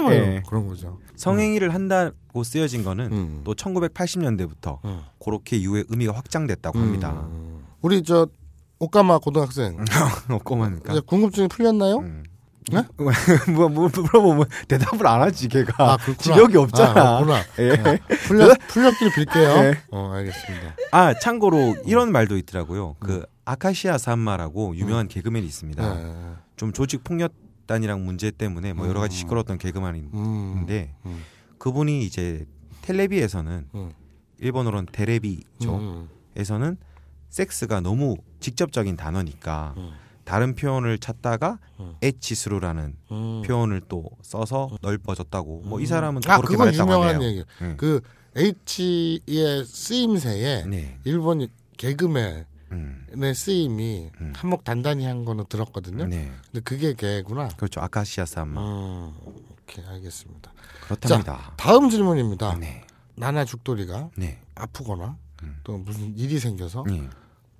막 예. 그런 거죠. 성행위를 한다고 쓰여진 거는 음. 또 1980년대부터 음. 그렇게 이후에 의미가 확장됐다고 합니다. 음. 우리 저 오까마 고등학생. 이제 궁금증이 풀렸나요? 음. 네? 뭐, 뭐 물어보면 대답을 안 하지 걔가 아. 지력이 없잖아. 아, 그렇구나. 예. 어, 풀렸, 풀렸길 빌게요. 네. 어, 알겠습니다. 아 참고로 이런 말도 있더라고요. 그 아카시아 산마라고 유명한 개그맨이 있습니다. 네. 좀 조직 폭력 단이랑 문제 때문에 뭐 여러 가지 시끄러웠던 개그맨인데 음. 음. 그분이 이제 텔레비에서는 음. 일본어로는 테레비죠. 음. 에서는 섹스가 너무 직접적인 단어니까 음. 다른 표현을 찾다가 음. 에치스루라는 음. 표현을 또 써서 넓어졌다고. 뭐 이 사람은 또 아, 그렇게 말했다고 유명한 하네요. 얘기. 음. 그 H의 쓰임새에 네. 일본 개그맨의 음. 쓰임이 음. 한몫 단단히 한 거는 들었거든요. 네. 근데 그게 걔구나. 그렇죠. 아카시아 산마. 음, 오케이 알겠습니다. 그렇답니다. 다음 질문입니다. 네. 나나 죽돌이가 네. 아프거나 음. 또 무슨 일이 생겨서 네.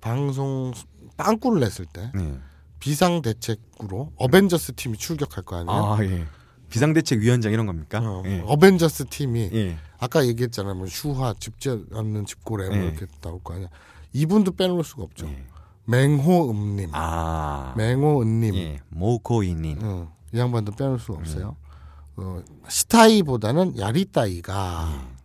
방송 빵꾸를 냈을 때 네. 비상 대책으로 어벤져스 팀이 출격할 거 아니에요? 아, 예. 비상 대책 위원장 이런 겁니까? 어, 예. 어벤져스 팀이 예. 아까 얘기했잖아요. 뭐 슈화, 집지 않는 집고래 뭐 예. 이렇게 나올 거 아니야. 이분도 빼놓을 수가 없죠. 예. 맹호음님, 아. 맹호은님, 예. 모코이님. 어, 이 양반도 빼놓을 수가 없어요. 음. 어, 스타이보다는 야리따이가 음.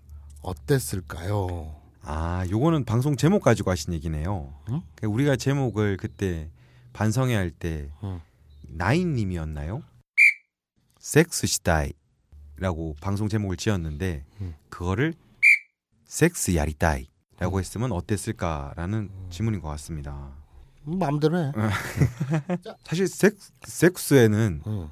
어땠을까요? 아, 요거는 방송 제목 가지고 하신 얘기네요. 응? 그 우리가 제목을 그때 반성회 할때 응. 나인님이었나요? 섹스 시다이라고 방송 제목을 지었는데 응. 그거를 섹스 야리따이 라고 했으면 어땠을까라는 질문인 것 같습니다. 음, 마음대로 해. 사실 섹스, 응,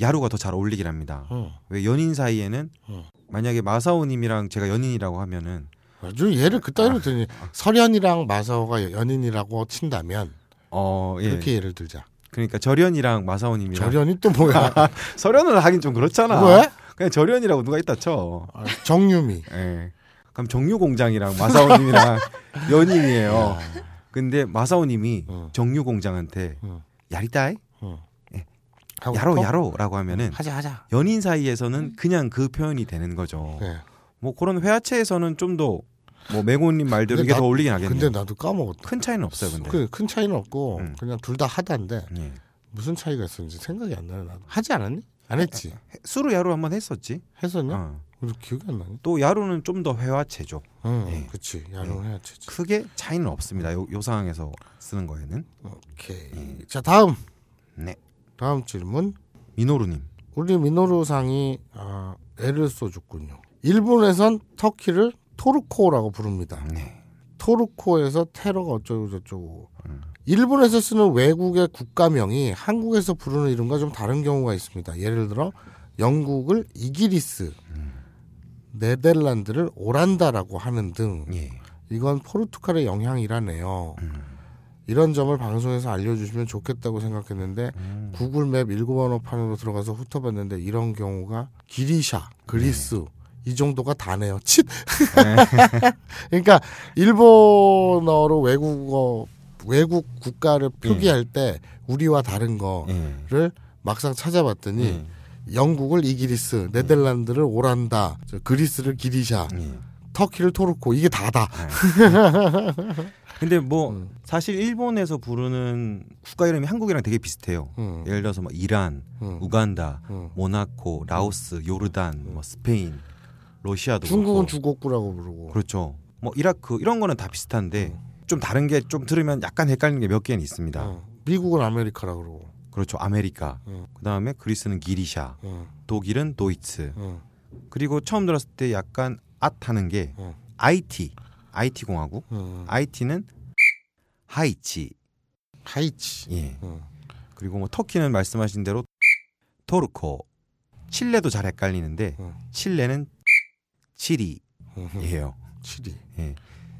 야루가 더 잘 어울리긴 합니다. 응. 왜 연인 사이에는 응. 만약에 마사오님이랑 제가 연인이라고 하면은 아주 얘를 그따위로 드니 설현이랑 마사오가 연인이라고 친다면 어 예. 그렇게 예를 들자. 그러니까 절연이랑 마사오님이랑 절연이 또 뭐야? 설연을 하긴 좀 그렇잖아. 왜? 그냥 절연이라고 누가 있다 쳐. 아, 정유미. 예. 그럼 정유공장이랑 마사오님이랑 연인이에요. 근데 마사오님이 응. 정유공장한테 응. 야리따이 하고 야로 싶어? 야로라고 하면은 하자 하자. 연인 사이에서는 그냥 그 표현이 되는 거죠. 네. 뭐 그런 회화체에서는 좀 더 뭐 매고님 말대로 이게 나- 더 어울리긴 하겠네요. 근데 나도 까먹었다. 큰 차이는 없어요, 근데. 그 큰 차이는 없고 음. 그냥 둘 다 하다인데 예. 무슨 차이가 있었는지 생각이 안 나요. 나도 하지 않았니? 안 했지. 수루 야루 한번 했었지. 했었냐? 어. 기억이 안 나네. 또 야루는 좀 더 회화체죠. 응, 예. 그치. 야롱 해야지. 크게 차이는 없습니다. 요, 요 상황에서 쓰는 거에는. 오케이. 자 다음 네. 다음 질문. 미노루님. 우리 미노루 상이 아, 애를 써줬군요. 일본에선 터키를 토르코라고 부릅니다. 네. 토르코에서 테러가 어쩌고 저쩌고. 음. 일본에서 쓰는 외국의 국가명이 한국에서 부르는 이름과 좀 다른 경우가 있습니다. 예를 들어 영국을 이기리스, 음. 네덜란드를 오란다라고 하는 등 예. 이건 포르투갈의 영향이라네요. 음. 이런 점을 방송에서 알려주시면 좋겠다고 생각했는데 음. 구글맵 일본어판으로 들어가서 훑어봤는데 이런 경우가 기리샤, 그리스 네. 이 정도가 다네요. 칫. 그러니까 일본어로 외국어 외국 국가를 표기할 때 우리와 다른 거를 예. 막상 찾아봤더니 예. 영국을 이기리스, 네덜란드를 오란다, 저 그리스를 기리샤, 예. 터키를 トルコ 이게 다다. 근데 뭐 음. 사실 일본에서 부르는 국가 이름이 한국이랑 되게 비슷해요. 음. 예를 들어서 뭐 이란, 음. 우간다, 음. 모나코, 라오스, 요르단, 뭐 스페인, 러시아도 중국은. 中国라고 부르고. 그렇죠. 뭐 이라크 이런 거는 다 비슷한데 좀 다른 게 좀 들으면 약간 헷갈리는 게 몇 개는 있습니다. 어. 미국은 아메리카라 그러고. 그렇죠. アメリカ. 음. 그다음에 그리스는 ギリシャ. 음, 독일은 ドイツ. 음, 그리고 처음 들었을 때 약간 앗하는 게 음. IT. IT 공화국. 음. IT는 하이치. 하이치. 예. 음. 그리고 뭐 터키는 말씀하신 대로 토르코. 칠레도 잘 헷갈리는데 음. 칠레는 치리예요. 음. 치리. 예.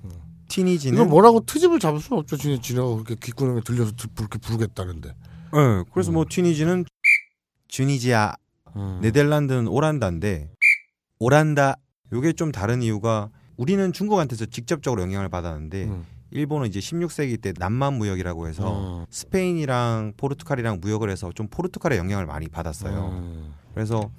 이거 티니지는 뭐라고 트집을 잡을 수는 없죠. 지네 지네가 그렇게 귓구녕에 들려서 들- 그렇게 부르겠다는데. 예. 그래서 뭐 튀니지는 쥐니지아 음. 네덜란드는 오란다인데 오란다 요게 좀 다른 이유가 우리는 중국한테서 직접적으로 영향을 받았는데 음. 일본은 이제 16세기 때 남만 무역이라고 해서 음. 스페인이랑 포르투갈이랑 무역을 해서 좀 포르투갈의 영향을 많이 받았어요. 음. 그래서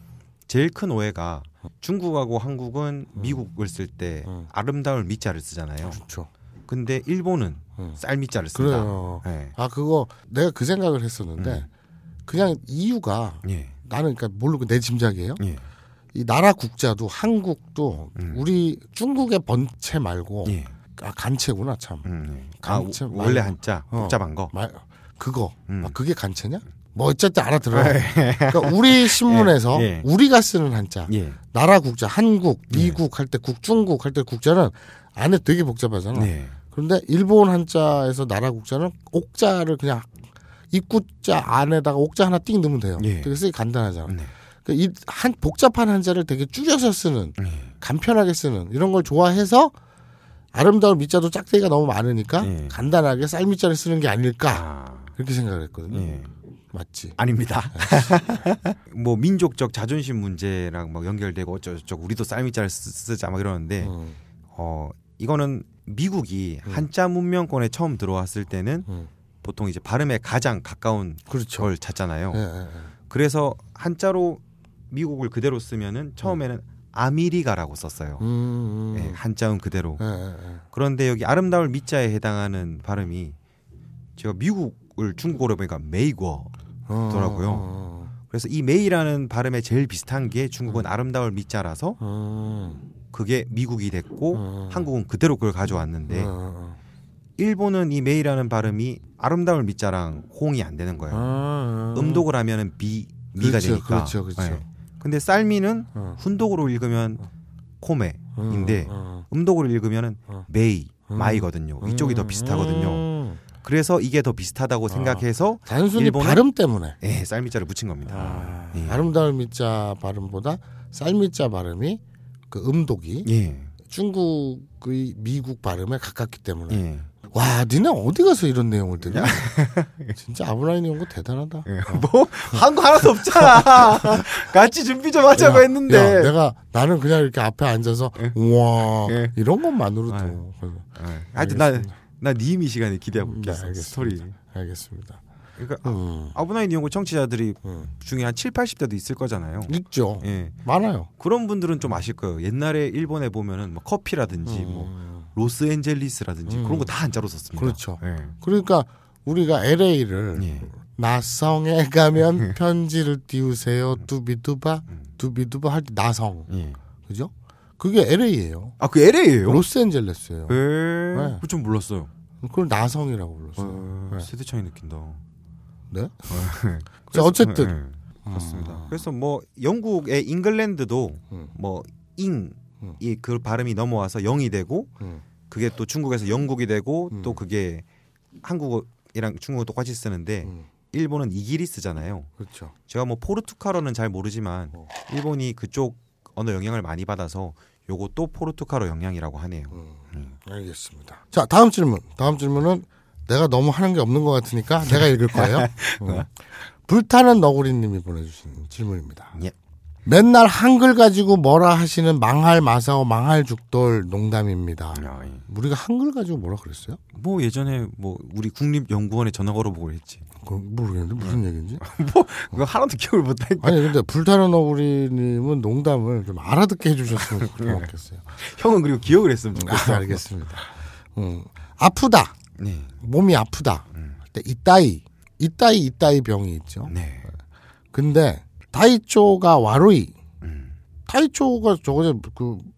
제일 큰 오해가 중국하고 한국은 미국을 쓸때 음. 아름다울 미자를 쓰잖아요. 그렇죠. 근데 일본은 음. 쌀미자를 씁니다. 그래요. 예. 아 그거 내가 그 생각을 했었는데 음. 그냥 이유가 예. 나는 그러니까 모르고 내 짐작이에요. 예. 이 나라 국자도 한국도 음. 우리 중국의 번체 말고 예. 아 간체구나 참. 음, 예. 아, 간체 오- 원래 말고. 한자 어. 복잡한 거. 말 그거 음. 아, 그게 간체냐? 뭐 어쨌든 알아들어. 그러니까 우리 신문에서 예, 예. 우리가 쓰는 한자, 예. 나라 국자, 한국, 미국 할 때 국, 중국 할 때 국자는 안에 되게 복잡하잖아. 네. 그런데 일본 한자에서 나라 국자는 옥자를 그냥 입구자 안에다가 옥자 하나 띵 넣으면 돼요. 예. 되게 쓰기 간단하잖아. 네. 그러니까 이한 복잡한 한자를 되게 줄여서 쓰는 예. 간편하게 쓰는 이런 걸 좋아해서 아름다운 밑자도 짝대기가 너무 많으니까 예. 간단하게 쌀밑자를 쓰는 게 아닐까 아. 그렇게 생각을 했거든요. 예. 맞지? 아닙니다. 뭐 민족적 자존심 문제랑 막 연결되고 어쩌고저쩌고 우리도 쌀미자를 쓰- 쓰자 막 이러는데 음, 어 이거는 미국이 한자 문명권에 처음 들어왔을 때는 음. 보통 이제 발음에 가장 가까운 그렇죠. 걸 찾잖아요. 예, 예, 예. 그래서 한자로 미국을 그대로 쓰면은 처음에는 아미리가라고 썼어요. 음, 음, 예, 한자음 그대로. 예. 그런데 여기 아름다울 미자에 해당하는 발음이 제가 미국을 중국어로 보니까 메이거 어, 더라고요. 어, 그래서 이 메이라는 발음에 제일 비슷한 게 중국은 아름다울 미자라서 어, 그게 미국이 됐고 음. 한국은 그대로 그걸 가져왔는데 어, 어, 일본은 이 메이라는 발음이 아름다울 미자랑 호응이 안 되는 거예요. 어. 음독을 하면은 미 미가 그렇죠, 되니까. 그렇죠, 그렇죠. 예. 근데 쌀미는 어. 훈독으로 읽으면 こめ인데 어, 음독으로 읽으면은 어. べい 음. まい거든요. 이쪽이 더 음, 비슷하거든요. 음. 그래서 이게 더 비슷하다고 생각해서 단순히 일본은- 발음 때문에 예, 쌀미자를 붙인 겁니다. 아, 예. 아름다운 미자 발음보다 쌀밑자 발음이 그 음독이 예. 중국의 미국 발음에 가깝기 때문에 예. 와 니네 어디 가서 이런 내용을 듣냐 진짜 아브라인 연구 대단하다 예. 뭐 한 거 하나도 없잖아. 같이 준비 좀 하자고 야, 했는데. 야, 내가 나는 그냥 이렇게 앞에 앉아서 우와 예. 이런 것만으로도 아, 예. 하여튼 나 나 니미 시간에 기대하고 네, 있겠어. 알겠습니다. 스토리. 알겠습니다 그러니까 음, 아브나인 이용고 청취자들이 음. 중에 한 7, 80대도 있을 거잖아요. 있죠 예. 많아요 그런 분들은 좀 아실 거예요. 옛날에 일본에 보면은 뭐 커피라든지 뭐 음, 로스앤젤리스라든지 음. 그런 거 다 한자로 썼습니다. 그렇죠. 예. 그러니까 우리가 LA를 예. 나성에 가면 편지를 띄우세요 두비두바 음. 두비두바 할 때 나성 예. 그죠? 그게 LA예요. 아, 그 LA예요? 로스앤젤레스예요. 예. 네. 그거 좀 몰랐어요. 그걸 나성이라고 불렀어요. 어, 네. 세대 차이 느낀다. 네? 그래서- 어쨌든. 예, 예. 그렇습니다. 그래서 뭐 영국의 잉글랜드도 음. 뭐잉 음. 이그 발음이 넘어와서 영이 되고 음. 그게 또 중국에서 영국이 되고 음. 또 그게 한국어랑 중국어 똑같이 쓰는데 음. 일본은 이길이 쓰잖아요. 그렇죠. 제가 뭐 포르투갈어는 잘 모르지만 어. 일본이 그쪽 언어 영향을 많이 받아서 요것도 포르투갈어 영향이라고 하네요. 음. 알겠습니다. 자, 다음 질문. 다음 질문은 내가 너무 하는 게 없는 것 같으니까 내가 읽을 거예요. 음. 불타는 너구리님이 보내주신 질문입니다. 예. 맨날 한글 가지고 뭐라 하시는 망할 마사오 망할 죽돌 농담입니다. 야, 예. 우리가 한글 가지고 뭐라 그랬어요? 뭐 예전에 뭐 우리 국립연구원에 전화 걸어보고 했지. 그거 모르겠는데 무슨 얘기인지. 그거 하나도 기억을 못하니까 아니 근데 불타는 너구리님은 농담을 좀 알아듣게 해주셨으면 고맙겠어요. 형은 그리고 기억을 했으면 아, 좋겠어. 알겠습니다. 음, 아프다. 네. 몸이 아프다. 음. 근데 이따이 이따이 이따이 병이 있죠. 네. 근데 타이초가 와로이. 음. 타이초가 저거 그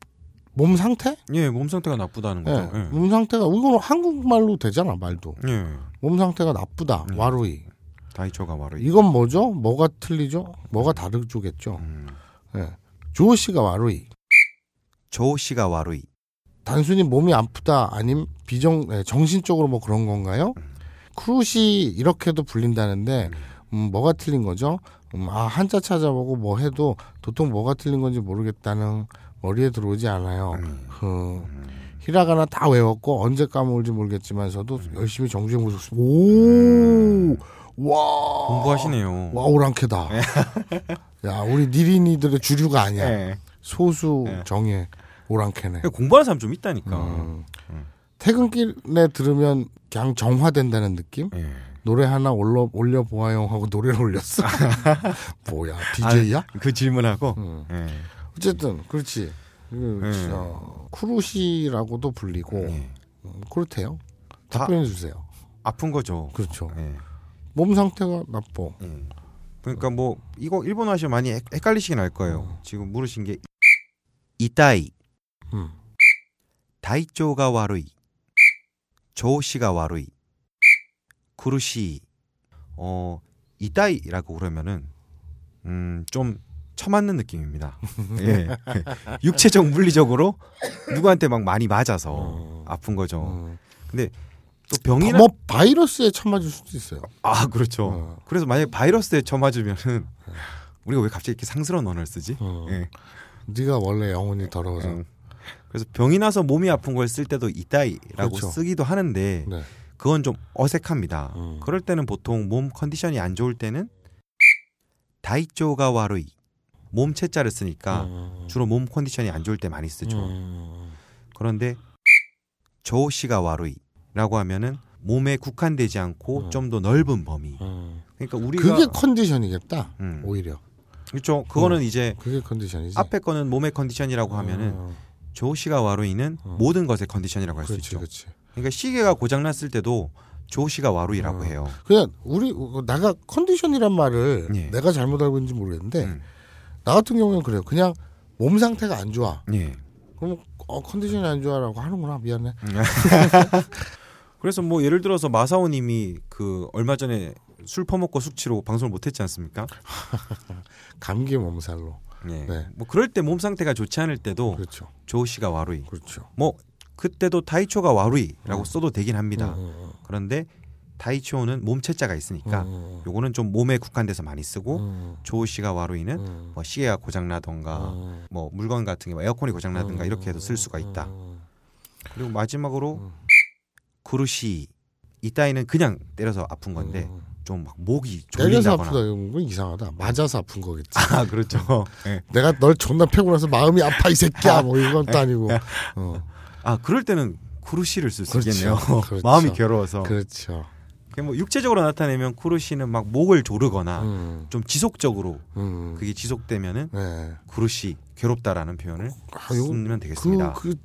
몸 상태? 예, 몸 상태가 나쁘다는 예, 거죠. 예. 몸 상태가 이거는 한국말로 되잖아 말도. 예. 몸 상태가 나쁘다. 음. 와로이. 다이초가 와루이. 이건 뭐죠? 뭐가 틀리죠? 뭐가 다르죠겠죠. 음. 예. 조호 씨가 와루이. 조 씨가 와루이. 단순히 몸이 아프다 아님 비정 네, 정신적으로 뭐 그런 건가요? 크루시 이렇게도 불린다는데 음, 뭐가 틀린 거죠? 음, 아 한자 찾아보고 뭐 해도 도통 뭐가 틀린 건지 모르겠다는 머리에 들어오지 않아요. 흠. 히라가나 다 외웠고 언제 까먹을지 모르겠지만서도 열심히 정주행 보고 오, 와, 공부하시네요. 와 오랑캐다. 야 우리 니린이들의 주류가 아니야. 네. 소수 네. 정예 오랑캐네. 공부하는 사람 좀 있다니까. 음. 퇴근길에 들으면 그냥 정화된다는 느낌? 예. 노래 하나 올려 올려 보아요 하고 노래를 올렸어. 뭐야 DJ야? 그 질문하고. 음. 예. 어쨌든 그렇지. 그, 네. 어, 쿠루시라고도 불리고 예. 음, 그렇대요. 다- 답변해 주세요. 아픈 거죠. 그렇죠. 예. 몸 상태가 나빠. 예. 그러니까 뭐 이거 일본어 하시면 많이 헷- 헷갈리시긴 할 거예요. 음. 지금 물으신 게 이따이, 음. 다이초가 와루이, 조시가 와루이, 쿠루시. 어 이따이라고 그러면은 음좀 처맞는 느낌입니다. 예. 육체적 물리적으로 누구한테 막 많이 맞아서 음. 아픈 거죠. 음. 근데 또 병이나 뭐 바이러스에 처맞을 수도 있어요. 아 그렇죠. 어. 그래서 만약에 바이러스에 처맞으면은 우리가 왜 갑자기 이렇게 상스러운 언어를 쓰지? 어. 예. 네가 원래 영혼이 더러워서. 음. 그래서 병이 나서 몸이 아픈 걸 쓸 때도 이따이라고 그렇죠. 쓰기도 하는데 네. 그건 좀 어색합니다. 음. 그럴 때는 보통 몸 컨디션이 안 좋을 때는 다이쪼가 와루이 몸 채자를 쓰니까 음. 주로 몸 컨디션이 안 좋을 때 많이 쓰죠. 음. 그런데 조시가 와루이라고 하면은 몸에 국한되지 않고 음. 좀더 넓은 범위. 음. 그러니까 우리가 그게 컨디션이겠다. 음. 오히려 그렇죠. 그거는 이제 그게 컨디션이지. 앞에 거는 몸의 컨디션이라고 하면은 어, 조시가 와루이는 음. 모든 것의 컨디션이라고 할 수 있죠. 그렇지. 그러니까 시계가 고장 났을 때도 조시가 와루이라고 음. 해요. 그냥 우리 어, 나가 컨디션이란 말을 예. 내가 잘못 알고 있는지 모르겠는데 음. 나 같은 경우는 그래요. 그냥 몸 상태가 안 좋아. 예. 그럼 어, 컨디션이 안 좋아라고 하는구나. 미안해. 그래서 뭐 예를 들어서 마사오님이 그 얼마 전에 술 퍼먹고 숙취로 방송을 못했지 않습니까? 감기 몸살로. 예. 네. 뭐 그럴 때 몸 상태가 좋지 않을 때도 그렇죠. 조시가 와루이. 그렇죠. 뭐 그때도 다이초가 와루이라고 음. 써도 되긴 합니다. 음, 음, 그런데 다이초는 몸 채자가 있으니까 음, 음, 요거는 좀 몸에 국한돼서 많이 쓰고 음, 조시가 와루이는 음, 뭐 시계가 고장 나던가 음, 뭐 물건 같은 게뭐 에어컨이 고장 나든가 음, 이렇게 해도 쓸 수가 있다. 음, 그리고 마지막으로 음. 구루시 이따위는 그냥 때려서 아픈 건데 음. 좀 막 목이 때려서 졸린다거나 아프다 이건 건 이상하다. 맞아서 아픈 거겠지. 아 그렇죠. 예. 내가 널 존나 패고 나서 마음이 아파 이 새끼야. 뭐 이건 또 아니고. 어, 아 그럴 때는 구루시를 쓸수 그렇죠. 있겠네요. 그렇죠. 마음이 괴로워서. 그렇죠. 뭐 육체적으로 나타내면 구루시는 막 목을 조르거나 음, 좀 지속적으로 음. 그게 지속되면은 네. 구루시 괴롭다라는 표현을 아, 쓰면 되겠습니다. 그, 그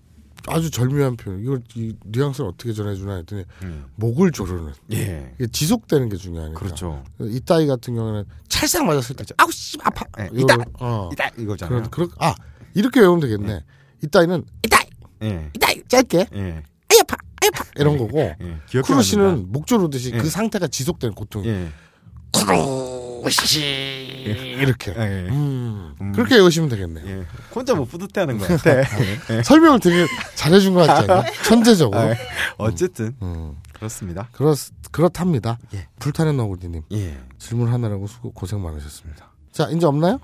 아주 절묘한 표현. 이걸 이 뉘앙스를 어떻게 전해주나 했더니 음. 목을 조르는. 예. 이게 지속되는 게 중요하니까. 그렇죠. 이따이 같은 경우는 찰싹 맞았을 때 아우 씨 아파. 예, 이따! 어. 이따 이거잖아요. 그런 그런 아 이렇게 외우면 되겠네. 이따이는 이따이 예. 이따이 짧게 예. 아이 아파 아이 아파 이런 거고 예. 苦しい는 목 조르듯이 예. 그 상태가 지속되는 고통. 이 예. 苦しい 이렇게. 예. 예. 음, 음. 그렇게 외우시면 되겠네. 예. 혼자 뭐 뿌듯해하는 것 같아. 예. 설명을 되게 잘해준 것 같지 않냐? 천재적으로. 아, 어쨌든 음, 그렇습니다. 그렇 그렇답니다. 예. 불타는 너구리님 예. 질문 하느라고 수고 고생 많으셨습니다. 자 이제 없나요?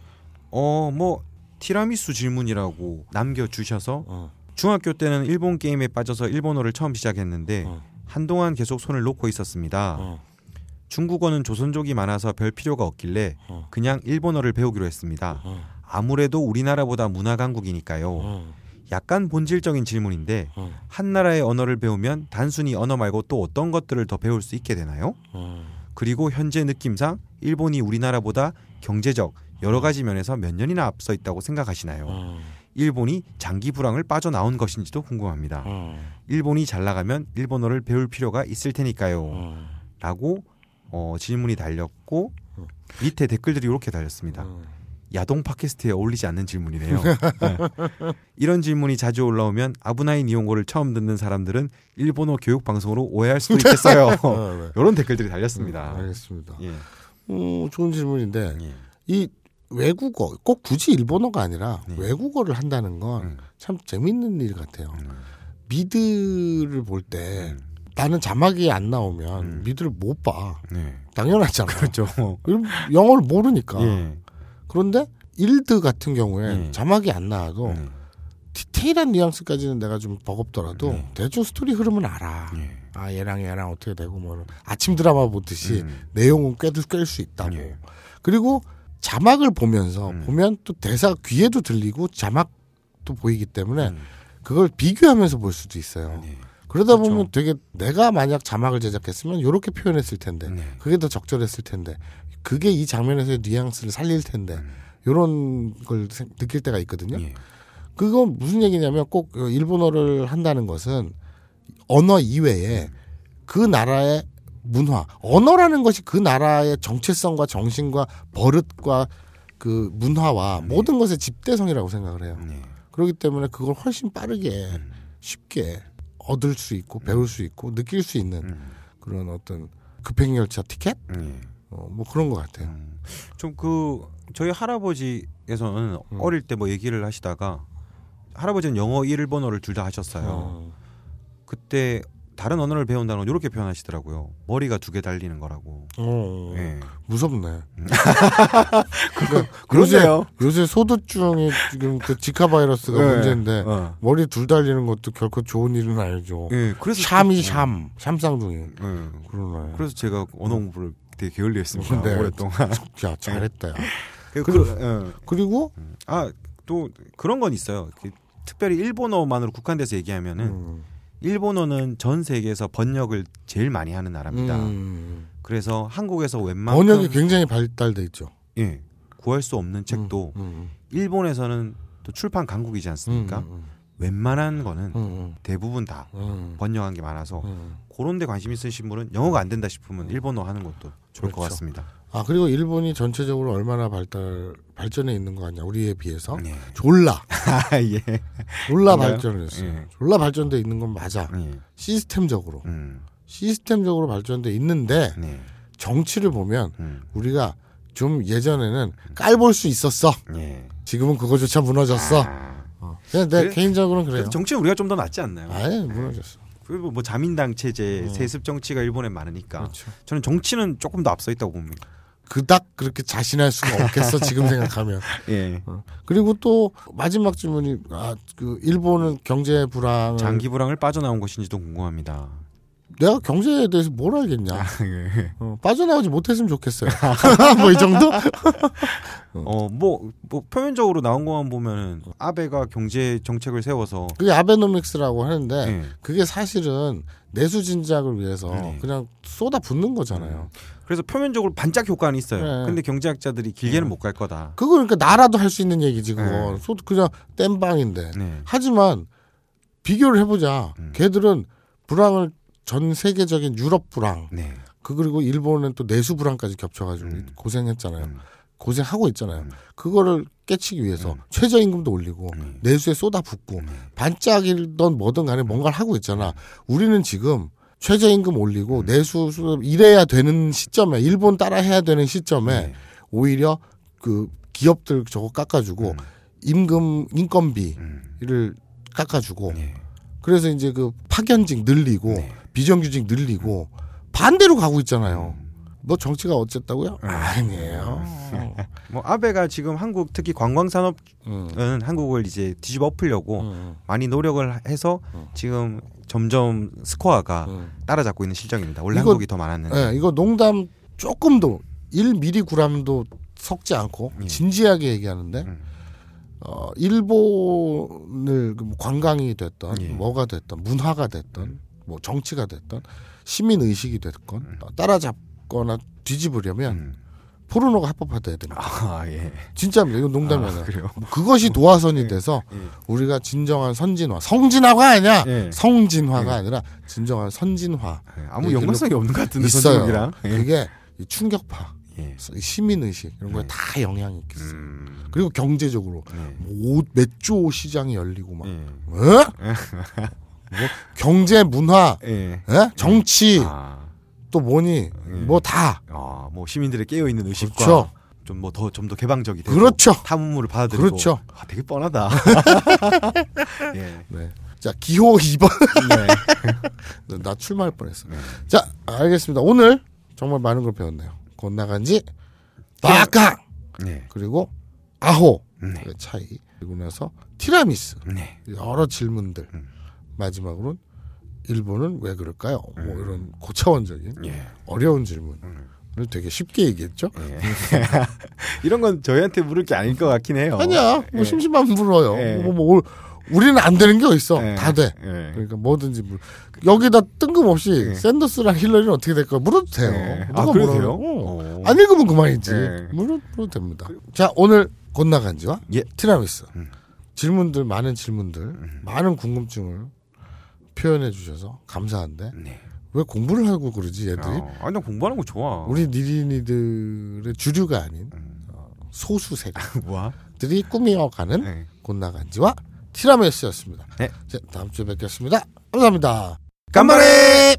어, 뭐 티라미수 질문이라고 남겨 주셔서 어. 중학교 때는 일본 게임에 빠져서 일본어를 처음 시작했는데 어. 한동안 계속 손을 놓고 있었습니다. 어. 중국어는 조선족이 많아서 별 필요가 없길래 어. 그냥 일본어를 배우기로 했습니다. 어. 아무래도 우리나라보다 문화 강국이니까요. 어. 약간 본질적인 질문인데 어. 한 나라의 언어를 배우면 단순히 언어 말고 또 어떤 것들을 더 배울 수 있게 되나요? 어. 그리고 현재 느낌상 일본이 우리나라보다 경제적 여러 가지 면에서 몇 년이나 앞서 있다고 생각하시나요? 어. 일본이 장기 불황을 빠져나온 것인지도 궁금합니다. 어. 일본이 잘 나가면 일본어를 배울 필요가 있을 테니까요. 어. 라고 어, 질문이 달렸고 음. 밑에 댓글들이 이렇게 달렸습니다. 어. 야동 팟캐스트에 어울리지 않는 질문이네요. 네. 이런 질문이 자주 올라오면 아브나인 이용고를 처음 듣는 사람들은 일본어 교육 방송으로 오해할 수도 있겠어요. 어, 네. 이런 댓글들이 달렸습니다. 음, 알겠습니다. 예. 음, 좋은 질문인데 예. 이 외국어 꼭 굳이 일본어가 아니라 네. 외국어를 한다는 건 음. 참 재밌는 일 같아요. 음. 미드를 볼때 음. 나는 자막이 안 나오면 음. 미드를 못 봐. 네. 당연하잖아. 그렇죠. 영어를 모르니까. 예. 그런데 일드 같은 경우에 예. 자막이 안 나와도 네. 디테일한 뉘앙스까지는 내가 좀 버겁더라도 네. 대충 스토리 흐름은 알아. 예. 아 얘랑 얘랑 어떻게 되고 뭐 아침 드라마 보듯이 음. 내용은 꿰도 꿰수 있다고. 예. 그리고 자막을 보면서 음. 보면 또 대사 귀에도 들리고 자막도 보이기 때문에 음. 그걸 비교하면서 볼 수도 있어요. 네. 그러다 그렇죠. 보면 되게 내가 만약 자막을 제작했으면 이렇게 표현했을 텐데 네. 그게 더 적절했을 텐데 그게 이 장면에서의 뉘앙스를 살릴 텐데 음. 이런 걸 생- 느낄 때가 있거든요. 예. 그건 무슨 얘기냐면 꼭 일본어를 한다는 것은 언어 이외에 그 나라의 문화, 언어라는 것이 그 나라의 정체성과 정신과 버릇과 그 문화와 네. 모든 것의 집대성이라고 생각을 해요. 네. 그렇기 때문에 그걸 훨씬 빠르게 음. 쉽게 얻을 수 있고 배울 수 있고 느낄 수 있는 음. 그런 어떤 급행열차 티켓 예. 어, 뭐 그런 것 같아요. 음. 좀그 저희 할아버지에서는 음. 어릴 때 뭐 얘기를 하시다가 할아버지는 영어 일본어를 둘 다 하셨어요. 어. 그때 다른 언어를 배운다는 건 이렇게 표현하시더라고요. 머리가 두 개 달리는 거라고. 어, 예. 무섭네. 그러세요. 요새, 요새 소두증이 지금 그 지카 바이러스가 네. 문제인데 어. 머리 둘 달리는 것도 결코 좋은 일은 아니죠. 예. 그래서 샴이 샴, 샴쌍둥이. 예. 그러네. 그래서 제가 언어 공부를 되게 게을리했습니다. 네. 오랫동안. 야 잘했다. 야. 그, 그리고- 그, 예. 그리고 아, 또 그런 건 있어요. 그 특별히 일본어만으로 국한돼서 얘기하면은 음, 일본어는 전 세계에서 번역을 제일 많이 하는 나라입니다. 음, 그래서 한국에서 웬만큼 번역이 굉장히 발달돼 있죠. 예, 구할 수 없는 책도 음, 일본에서는 또 출판 강국이지 음, 않습니까? 음, 웬만한 거는 음, 음, 대부분 다 음, 번역한 게 많아서 음. 그런 데 관심 있으신 분은 영어가 안 된다 싶으면 일본어 하는 것도 좋을 것 그렇죠. 같습니다. 아 그리고 일본이 전체적으로 얼마나 발달 발전해 있는 거 같냐 우리에 비해서 예. 졸라 아, 예. 졸라 그런가요? 발전을 했어요. 예. 졸라 발전돼 있는 건 맞아. 예. 시스템적으로 음. 시스템적으로 발전돼 있는데 네. 정치를 보면 음. 우리가 좀 예전에는 깔볼 수 있었어. 예. 지금은 그거조차 무너졌어. 아. 어. 그냥 내 그래? 개인적으로는 그래요. 정치는 우리가 좀 더 낫지 않나요? 아예 무너졌어. 그리고 뭐 자민당 체제, 음. 세습 정치가 일본에 많으니까 그렇죠. 저는 정치는 조금 더 앞서 있다고 봅니다. 그닥 그렇게 자신할 수가 없겠어 지금 생각하면. 예. 그리고 또 마지막 질문이 아 그 일본은 경제 불황 장기 불황을 빠져나온 것인지도 궁금합니다. 내가 경제에 대해서 뭘 알겠냐. 예. 어, 빠져나오지 못했으면 좋겠어요. 뭐 이 정도? 어, 뭐, 뭐, 표면적으로 나온 것만 보면은, 아베가 경제 정책을 세워서, 그게 아베노믹스라고 하는데 예. 그게 사실은 내수 진작을 위해서 네. 그냥 쏟아 붓는 거잖아요. 그래서 표면적으로 반짝 효과는 있어요. 네. 근데 경제학자들이 길게는 네. 못갈 거다. 그거 그러니까 나라도 할 수 있는 얘기지 그거. 네. 소 그냥 땜빵인데. 네. 하지만 비교를 해보자. 음. 걔들은 불황을 전 세계적인 유럽 불황, 네. 그 그리고 일본은 또 내수 불황까지 겹쳐가지고 음. 고생했잖아요. 음. 고생하고 있잖아요. 음. 그거를 깨치기 위해서 음. 최저임금도 올리고 음. 내수에 쏟아붓고 음. 반짝이던 뭐든 간에 뭔가를 하고 있잖아. 우리는 지금 최저임금 올리고 음. 내수 수- 이래야 되는 시점에 일본 따라 해야 되는 시점에 네. 오히려 그 기업들 저거 깎아주고 음. 임금 인건비를 음. 깎아주고 네. 그래서 이제 그 파견직 늘리고 네. 비정규직 늘리고 반대로 가고 있잖아요. 음. 뭐 정치가 어쨌다고요? 네. 아니에요. 뭐, 아베가 지금 한국, 특히 관광 산업은 음. 한국을 이제 뒤집어 엎으려고 음. 많이 노력을 해서 음. 지금 점점 스코어가 음. 따라잡고 있는 실정입니다. 원래 이거- 한국이 더 많았는데. 예, 이거 농담 조금도 1미리 구람도 섞지 않고 예. 진지하게 얘기하는데 음. 어, 일본을 그뭐 관광이 됐던 예. 뭐가 됐던 문화가 됐던 뭐 정치가 됐던 시민 의식이 됐건 어, 따라잡거나 뒤집으려면 음. 포르노가 합법화돼야 됩니다. 아, 예. 진짜입니다. 이건 농담이 아, 아니에요. 그래요? 뭐 그것이 도화선이 돼서 예. 우리가 진정한 선진화, 성진화가 아니야. 예. 성진화가 예. 아니라 진정한 선진화. 예, 아무 네, 연관성이 없는 것 같은데 있어요. 예. 그게 이 충격파. 예. 시민 의식 이런 거에 다 영향이 있겠어요. 음. 그리고 경제적으로 네. 뭐 옷, 맥주 시장이 열리고 막 예. 어? 뭐 경제, 문화, 예. 예? 정치 아, 또 뭐니 뭐 다 아, 뭐 시민들의 깨어 있는 의식과 그렇죠. 좀 뭐 더 좀 더 개방적이 되고 그렇죠. 탐문물을 받아들이고 그렇죠. 아, 되게 뻔하다. 예. 네. 자 기호 2번 네. 나 출마할 뻔했어. 자 알겠습니다. 오늘 정말 많은 걸 배웠네요. 건나간지 빠강 네. 그리고 아호 네. 의 차이 그리고 나서 티라미스 네. 여러 질문들 음. 마지막으로는 일본은 왜 그럴까요? 뭐 이런 고차원적인 예. 어려운 질문을 되게 쉽게 얘기했죠. 예. 이런 건 저희한테 물을 게 아닐 것 같긴 해요. 아니야, 뭐 예. 심심하면 물어요. 예. 뭐, 뭐, 우리는 안 되는 게 어딨어. 예. 다 돼. 예. 그러니까 뭐든지 물. 여기다 뜬금없이 예. 샌더스랑 힐러리는 어떻게 될까 물어도 돼요. 예. 누가 아, 물어요? 어. 어. 안 읽으면 그만이지. 예. 물어, 물어도 됩니다. 자, 오늘 건나간지와 예. 티라미스. 음. 질문들, 많은 질문들, 많은 궁금증을 표현해 주셔서 감사한데, 네. 왜 공부를 하고 그러지, 얘들이? 어, 아니 나 공부하는 거 좋아. 우리 니린이들의 주류가 아닌 음. 어, 소수색들이 뭐야? 꾸미어가는 네. 곤나간지와 티라미수였습니다. 네. 자, 다음 주에 뵙겠습니다. 감사합니다. 간발에